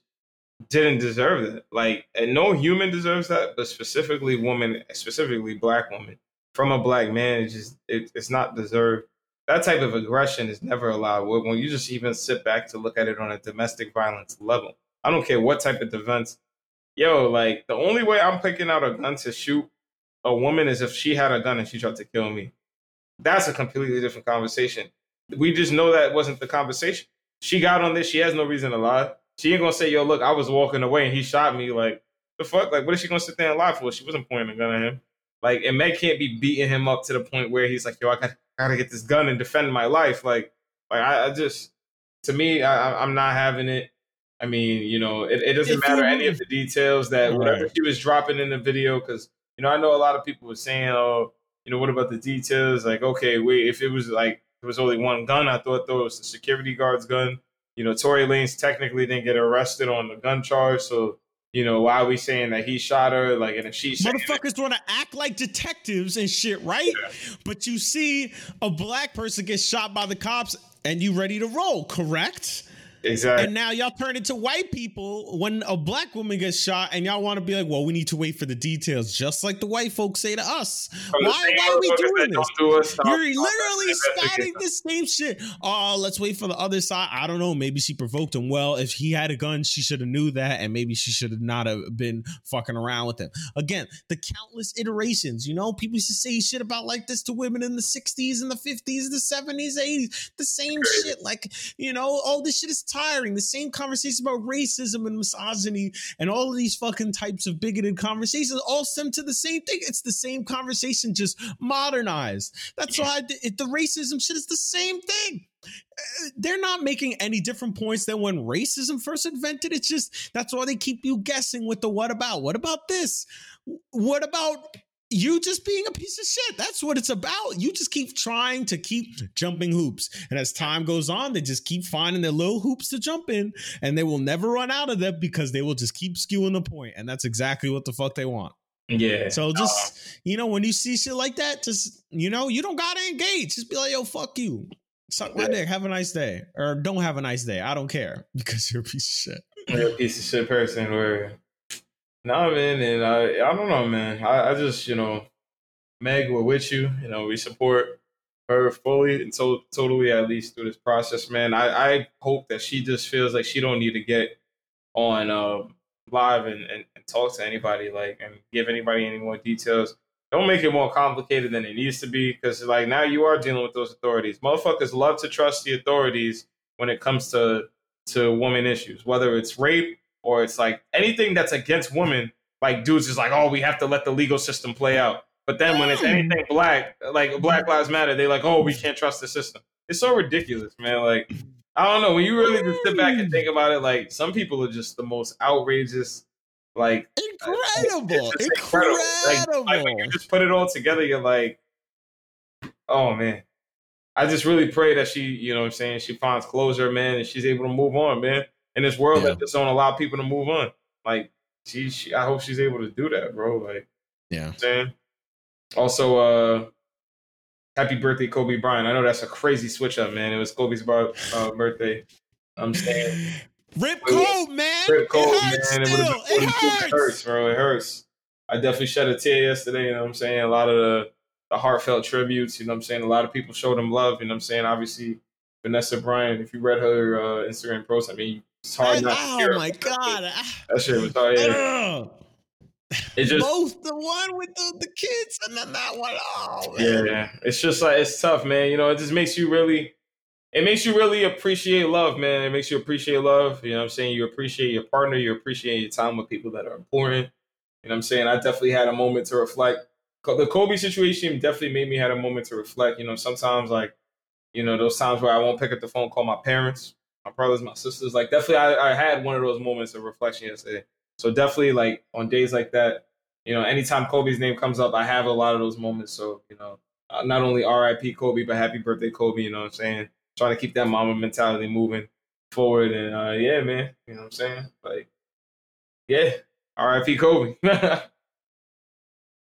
didn't deserve that. Like, and no human deserves that, but specifically woman, specifically black woman from a black man it's just it, it's not deserved. That type of aggression is never allowed. When you just even sit back to look at it on a domestic violence level, I don't care what type of defense. Yo, like the only way I'm picking out a gun to shoot a woman is if she had a gun and she tried to kill me. That's a completely different conversation. We just know that wasn't the conversation. She got on this. She has no reason to lie. She ain't gonna say, "Yo, look, I was walking away and he shot me." Like the fuck? Like what is she gonna sit there and lie for? She wasn't pointing a gun at him. Like, and Meg can't be beating him up to the point where he's like, "Yo, I got gotta get this gun and defend my life." Like, like I, I just, to me, I, I'm not having it. I mean, you know, it, it doesn't matter any of the details that whatever she was dropping in the video, because you know, I know a lot of people were saying, "Oh, you know, what about the details?" Like, okay, wait, if it was like it was only one gun, I thought though it was the security guard's gun. You know, Tory Lanez technically didn't get arrested on the gun charge, so you know, why are we saying that he shot her? Like, and if she motherfuckers want to act like detectives and shit, right? Yeah. But you see a black person get shot by the cops, and you ready to roll, correct? Exactly. And now y'all turn into white people when a black woman gets shot, and y'all want to be like, "Well, we need to wait for the details," just like the white folks say to us. Why, why are we doing this? Do us, You're literally spouting the same shit. Oh, let's wait for the other side. I don't know. Maybe she provoked him. Well, if he had a gun, she should have knew that, and maybe she should have not have been fucking around with him. Again, the countless iterations. You know, people used to say shit about like this to women in the '60s and the '50s, the '70s, '80s. The same shit. Like, you know, all this shit is tiring. The same conversation about racism and misogyny and all of these fucking types of bigoted conversations all stem to the same thing. It's the same conversation, just modernized. That's why the, the racism shit is the same thing uh, they're not making any different points than when racism first invented. It's just that's why they keep you guessing with the what about? What about this? What about you just being a piece of shit. That's what it's about. You just keep trying to keep jumping hoops. And as time goes on, they just keep finding their little hoops to jump in and they will never run out of them because they will just keep skewing the point. And that's exactly what the fuck they want. Yeah. So just, uh, you know, when you see shit like that, just, you know, you don't gotta engage. Just be like, yo, fuck you. Suck my yeah. dick. Have a nice day. Or don't have a nice day. I don't care *laughs* because you're a piece of shit. You're a piece of shit person where no, man, and I, I don't know, man. I, I just, you know, Meg, we're with you. You know, we support her fully and so totally, at least through this process, man. I, I hope that she just feels like she don't need to get on uh, live and, and, and talk to anybody, like, and give anybody any more details. Don't make it more complicated than it needs to be, because like now you are dealing with those authorities. Motherfuckers love to trust the authorities when it comes to to woman issues, whether it's rape or it's like anything that's against women. Like dudes is like, oh, we have to let the legal system play out. But then when it's anything black, like Black Lives Matter, they like, oh, we can't trust the system. It's so ridiculous, man. Like, I don't know. When you really just sit back and think about it, like some people are just the most outrageous, like uh, incredible, it's incredible. incredible. Like, like when you just put it all together, you're like, oh man. I just really pray that she, you know what I'm saying, she finds closure, man, and she's able to move on, man. In this world yeah. that just don't allow people to move on. Like, she, she I hope she's able to do that, bro. Like, yeah. You know saying? Also, uh happy birthday, Kobe Bryant. I know that's a crazy switch up, man. It was Kobe's uh, birthday. I'm saying *laughs* Rip cold, man. Rip cold, man. It, it, hurts. it hurts, bro. It hurts. I definitely shed a tear yesterday, you know what I'm saying? A lot of the the heartfelt tributes. You know what I'm saying? A lot of people showed him love. You know what I'm saying? Obviously, Vanessa Bryant, if you read her uh, Instagram post, I mean, it's hard not oh, Oh, my God. Ah, that shit was hard. Yeah. It just both the one with the, the kids and then that one. Oh man. Yeah, it's just like it's tough, man. You know, it just makes you really it makes you really appreciate love, man. It makes you appreciate love. You know what I'm saying? You appreciate your partner, you appreciate your time with people that are important. You know what I'm saying? I definitely had a moment to reflect the Kobe situation definitely made me had a moment to reflect. You know, sometimes like, you know, those times where I won't pick up the phone, call my parents, my brothers, my sisters. Like, definitely, I, I had one of those moments of reflection yesterday. So definitely, like on days like that, you know, anytime Kobe's name comes up, I have a lot of those moments. So you know, uh, not only R.I.P. Kobe, but happy birthday, Kobe. You know what I'm saying? Trying to keep that Mamba mentality moving forward, and uh, yeah, man. You know what I'm saying? Like, yeah, R.I.P. Kobe. *laughs*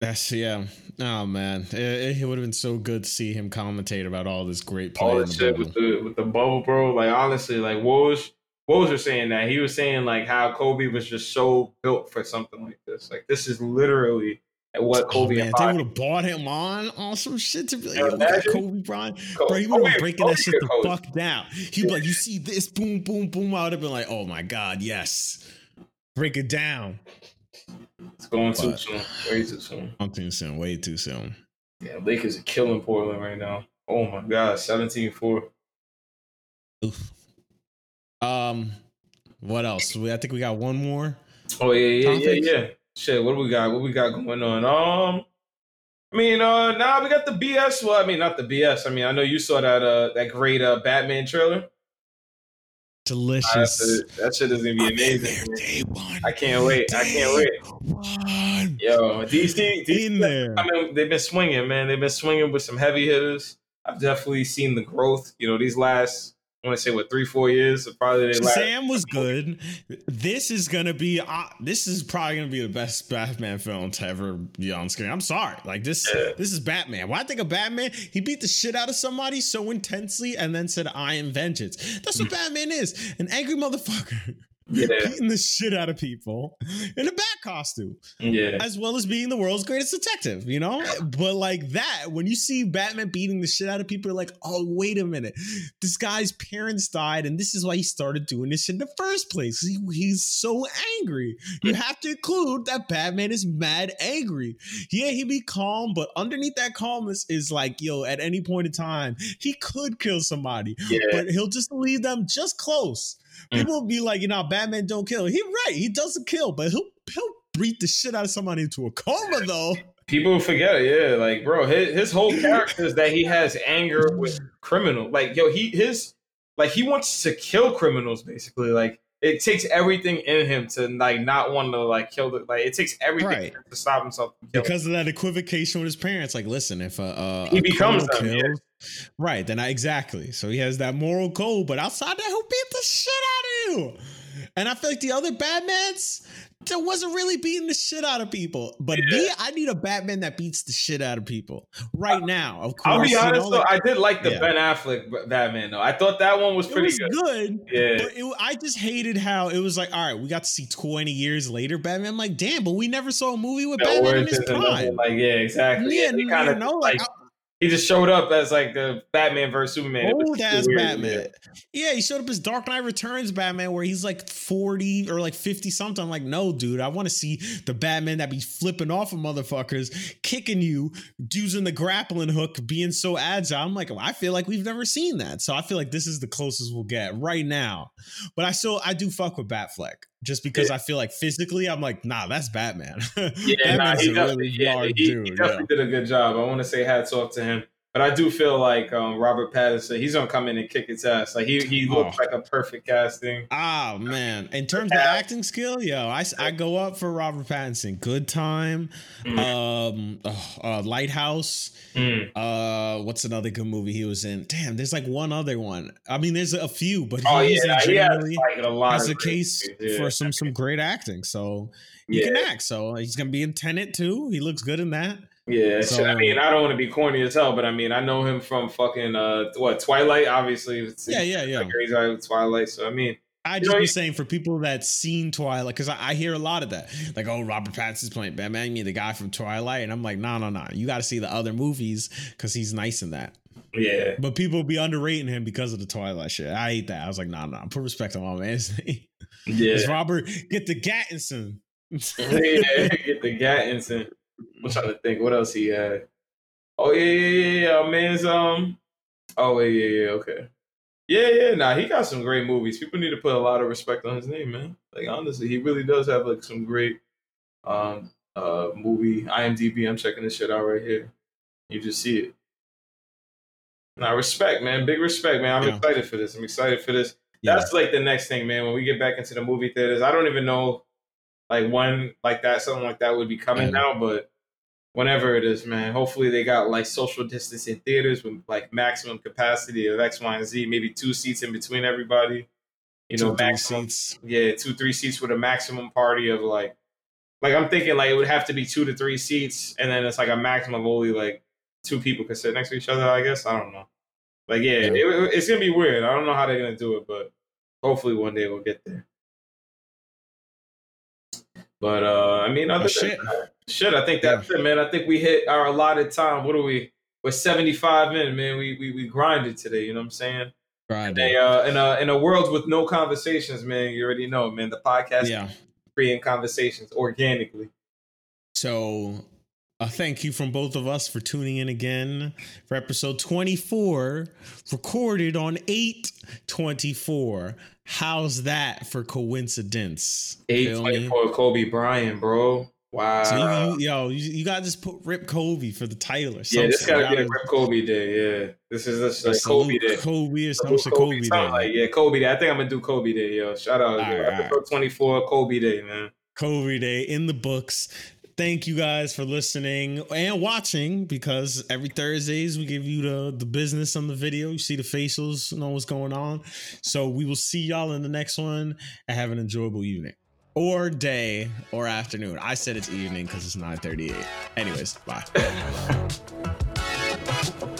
That's yeah. Oh man, it, it would have been so good to see him commentate about all this great play. All the shit with the with the bubble, bro. Like honestly, like Woj, Woj was saying that he was saying like how Kobe was just so built for something like this. Like this is literally what oh, Kobe. Oh, man, they would have bought him on on some shit to be like, Yo, Kobe Bryant, bro. He oh, would have been breaking that shit the coach. fuck down. He'd be like, you see this, boom, boom, boom. I would have been like, oh my god, yes, break it down. It's going but, too soon. Way too soon. I'm too soon. Way too soon. Yeah, Lakers are killing Portland right now. Oh my god, 17-4. Oof. Um, what else? I think we got one more. Oh yeah, yeah, yeah, yeah. Shit, what do we got? What we got going on? Um, I mean, uh, now nah, we got the BS. Well, I mean, not the BS. I mean, I know you saw that uh that great uh Batman trailer. Delicious. To, that shit is gonna be amazing. I can't wait. Day I can't wait. One. Yo, DC, DC in there. I mean, they've been swinging, man. They've been swinging with some heavy hitters. I've definitely seen the growth. You know, these last I want to say what three, four years. Probably Sam was good. This is gonna be. Uh, this is probably gonna be the best Batman film to ever be on screen. I'm sorry, like this. Yeah. This is Batman. Why I think of Batman? He beat the shit out of somebody so intensely, and then said, "I am vengeance." That's what *laughs* Batman is, an angry motherfucker yeah. *laughs* beating the shit out of people in a bat costume. Yeah. As well as being the world's greatest detective, you know? But like that, when you see Batman beating the shit out of people, you're like, oh, wait a minute. This guy's parents died, and this is why he started doing this in the first place. He, he's so angry. You have to include that Batman is mad angry. Yeah, he be calm, but underneath that calmness is like, yo, at any point in time, he could kill somebody. Yeah. But he'll just leave them just close Mm. People be like, you know, Batman don't kill. He right, he doesn't kill, but he'll he'll breathe the shit out of somebody into a coma though. People forget it, yeah. Like, bro, his, his whole character is that he has anger with criminal. Like, yo, he his like he wants to kill criminals, basically. Like, it takes everything in him to like not want to like kill the like it takes everything right. to stop himself because of that equivocation with his parents. Like, listen, if a, a he a becomes them, kills, yeah. right, then I exactly. So he has that moral code, but outside that, he'll beat the shit out of you. And I feel like the other Batmans that wasn't really beating the shit out of people. But yeah. me, I need a Batman that beats the shit out of people right now. Of course, I'll be honest you know, though, like, I did like the yeah. Ben Affleck Batman though. I thought that one was pretty was good. good. Yeah, but it, I just hated how it was like, all right, we got to see twenty years later Batman. I'm like, damn, but we never saw a movie with no, Batman in his prime. Like, yeah, exactly. Yeah, yeah kind of know, like, like he just showed up as like the Batman versus Superman. Old ass Batman. Yeah. he showed up as Dark Knight Returns Batman, where he's like 40 or like 50 something. I'm like, no, dude, I want to see the Batman that be flipping off of motherfuckers, kicking you, using the grappling hook, being so agile. I'm like, I feel like we've never seen that. So I feel like this is the closest we'll get right now. But I still I do fuck with Batfleck. Just because I feel like physically, I'm like, nah, that's Batman. *laughs* Yeah, nah, he, definitely, yeah, he, he definitely did a good job. I want to say hats off to him. But I do feel like um, Robert Pattinson, he's gonna come in and kick its ass. Like he he looks oh. like a perfect casting. Oh man, in terms of acting skill, yo, I, I go up for Robert Pattinson. Good time, mm. um, uh, Lighthouse. Mm. Uh, what's another good movie he was in? Damn, there's like one other one. I mean, there's a few, but oh, he's yeah, generally he has, like, a a case yeah. for some some great acting. So he yeah. can act. So he's gonna be in Tenet too. He looks good in that. Yeah, so, I mean, I don't want to be corny as hell, but I mean, I know him from fucking uh, what Twilight, obviously. It's, yeah, yeah, yeah. Crazy Twilight. So I mean, I just be saying for people that seen Twilight, because I, I, hear a lot of that, like, oh, Robert Pattinson's playing Batman, me the guy from Twilight, and I'm like, no, no, no, you got to see the other movies because he's nice in that. Yeah, but people be underrating him because of the Twilight shit. I hate that. I was like, nah, nah, put respect on my man's *laughs* name. Yeah, it's Robert. Get the Gattinson. *laughs* *laughs* yeah, get the Gattinson. I'm trying to think what else he had. Oh yeah, yeah, yeah, yeah. Man's um. Oh yeah, yeah, yeah. Okay. Yeah, yeah. Nah, he got some great movies. People need to put a lot of respect on his name, man. Like honestly, he really does have like some great um uh movie IMDb. I'm checking this shit out right here. You just see it. Now, respect, man. Big respect, man. I'm yeah. excited for this. I'm excited for this. Yeah. That's like the next thing, man. When we get back into the movie theaters, I don't even know like one like that, something like that would be coming mm-hmm. now, but whenever it is, man. Hopefully they got like social distancing theaters with like maximum capacity of X, Y, and Z, maybe two seats in between everybody. You know, two, maximum seats. Yeah, two, three seats with a maximum party of like like I'm thinking like it would have to be two to three seats, and then it's like a maximum of only like two people could sit next to each other. I guess I don't know. Like yeah, yeah. It, it's gonna be weird. I don't know how they're gonna do it, but hopefully one day we'll get there. But uh I mean, other oh, shit. That, shit, I think that's yeah. it, man. I think we hit our allotted time. What are we? We're 75 in, man. We we we grinded today. You know what I'm saying? Grinded. uh, in a in a world with no conversations, man. You already know, man. The podcast, yeah, creating conversations organically. So a thank you from both of us for tuning in again for episode 24, recorded on 824. How's that for coincidence? 824 Kobe Bryant, bro. Wow. So you, you yo, you, you, gotta just put Rip Kobe for the title or something. Yeah, this gotta, gotta be a Rip Kobe day. Yeah, this is like Kobe day. Kobe or something. Kobe, Kobe day. Like, yeah, Kobe day. I think I'm gonna do Kobe day. Yo, shout out. Right, episode right. 24, Kobe day, man. Kobe day in the books thank you guys for listening and watching because every Thursdays we give you the the business on the video. You see the facials, know what's going on. So we will see y'all in the next one and have an enjoyable evening. Or day or afternoon. I said it's evening because it's 9:38. Anyways, bye. *laughs*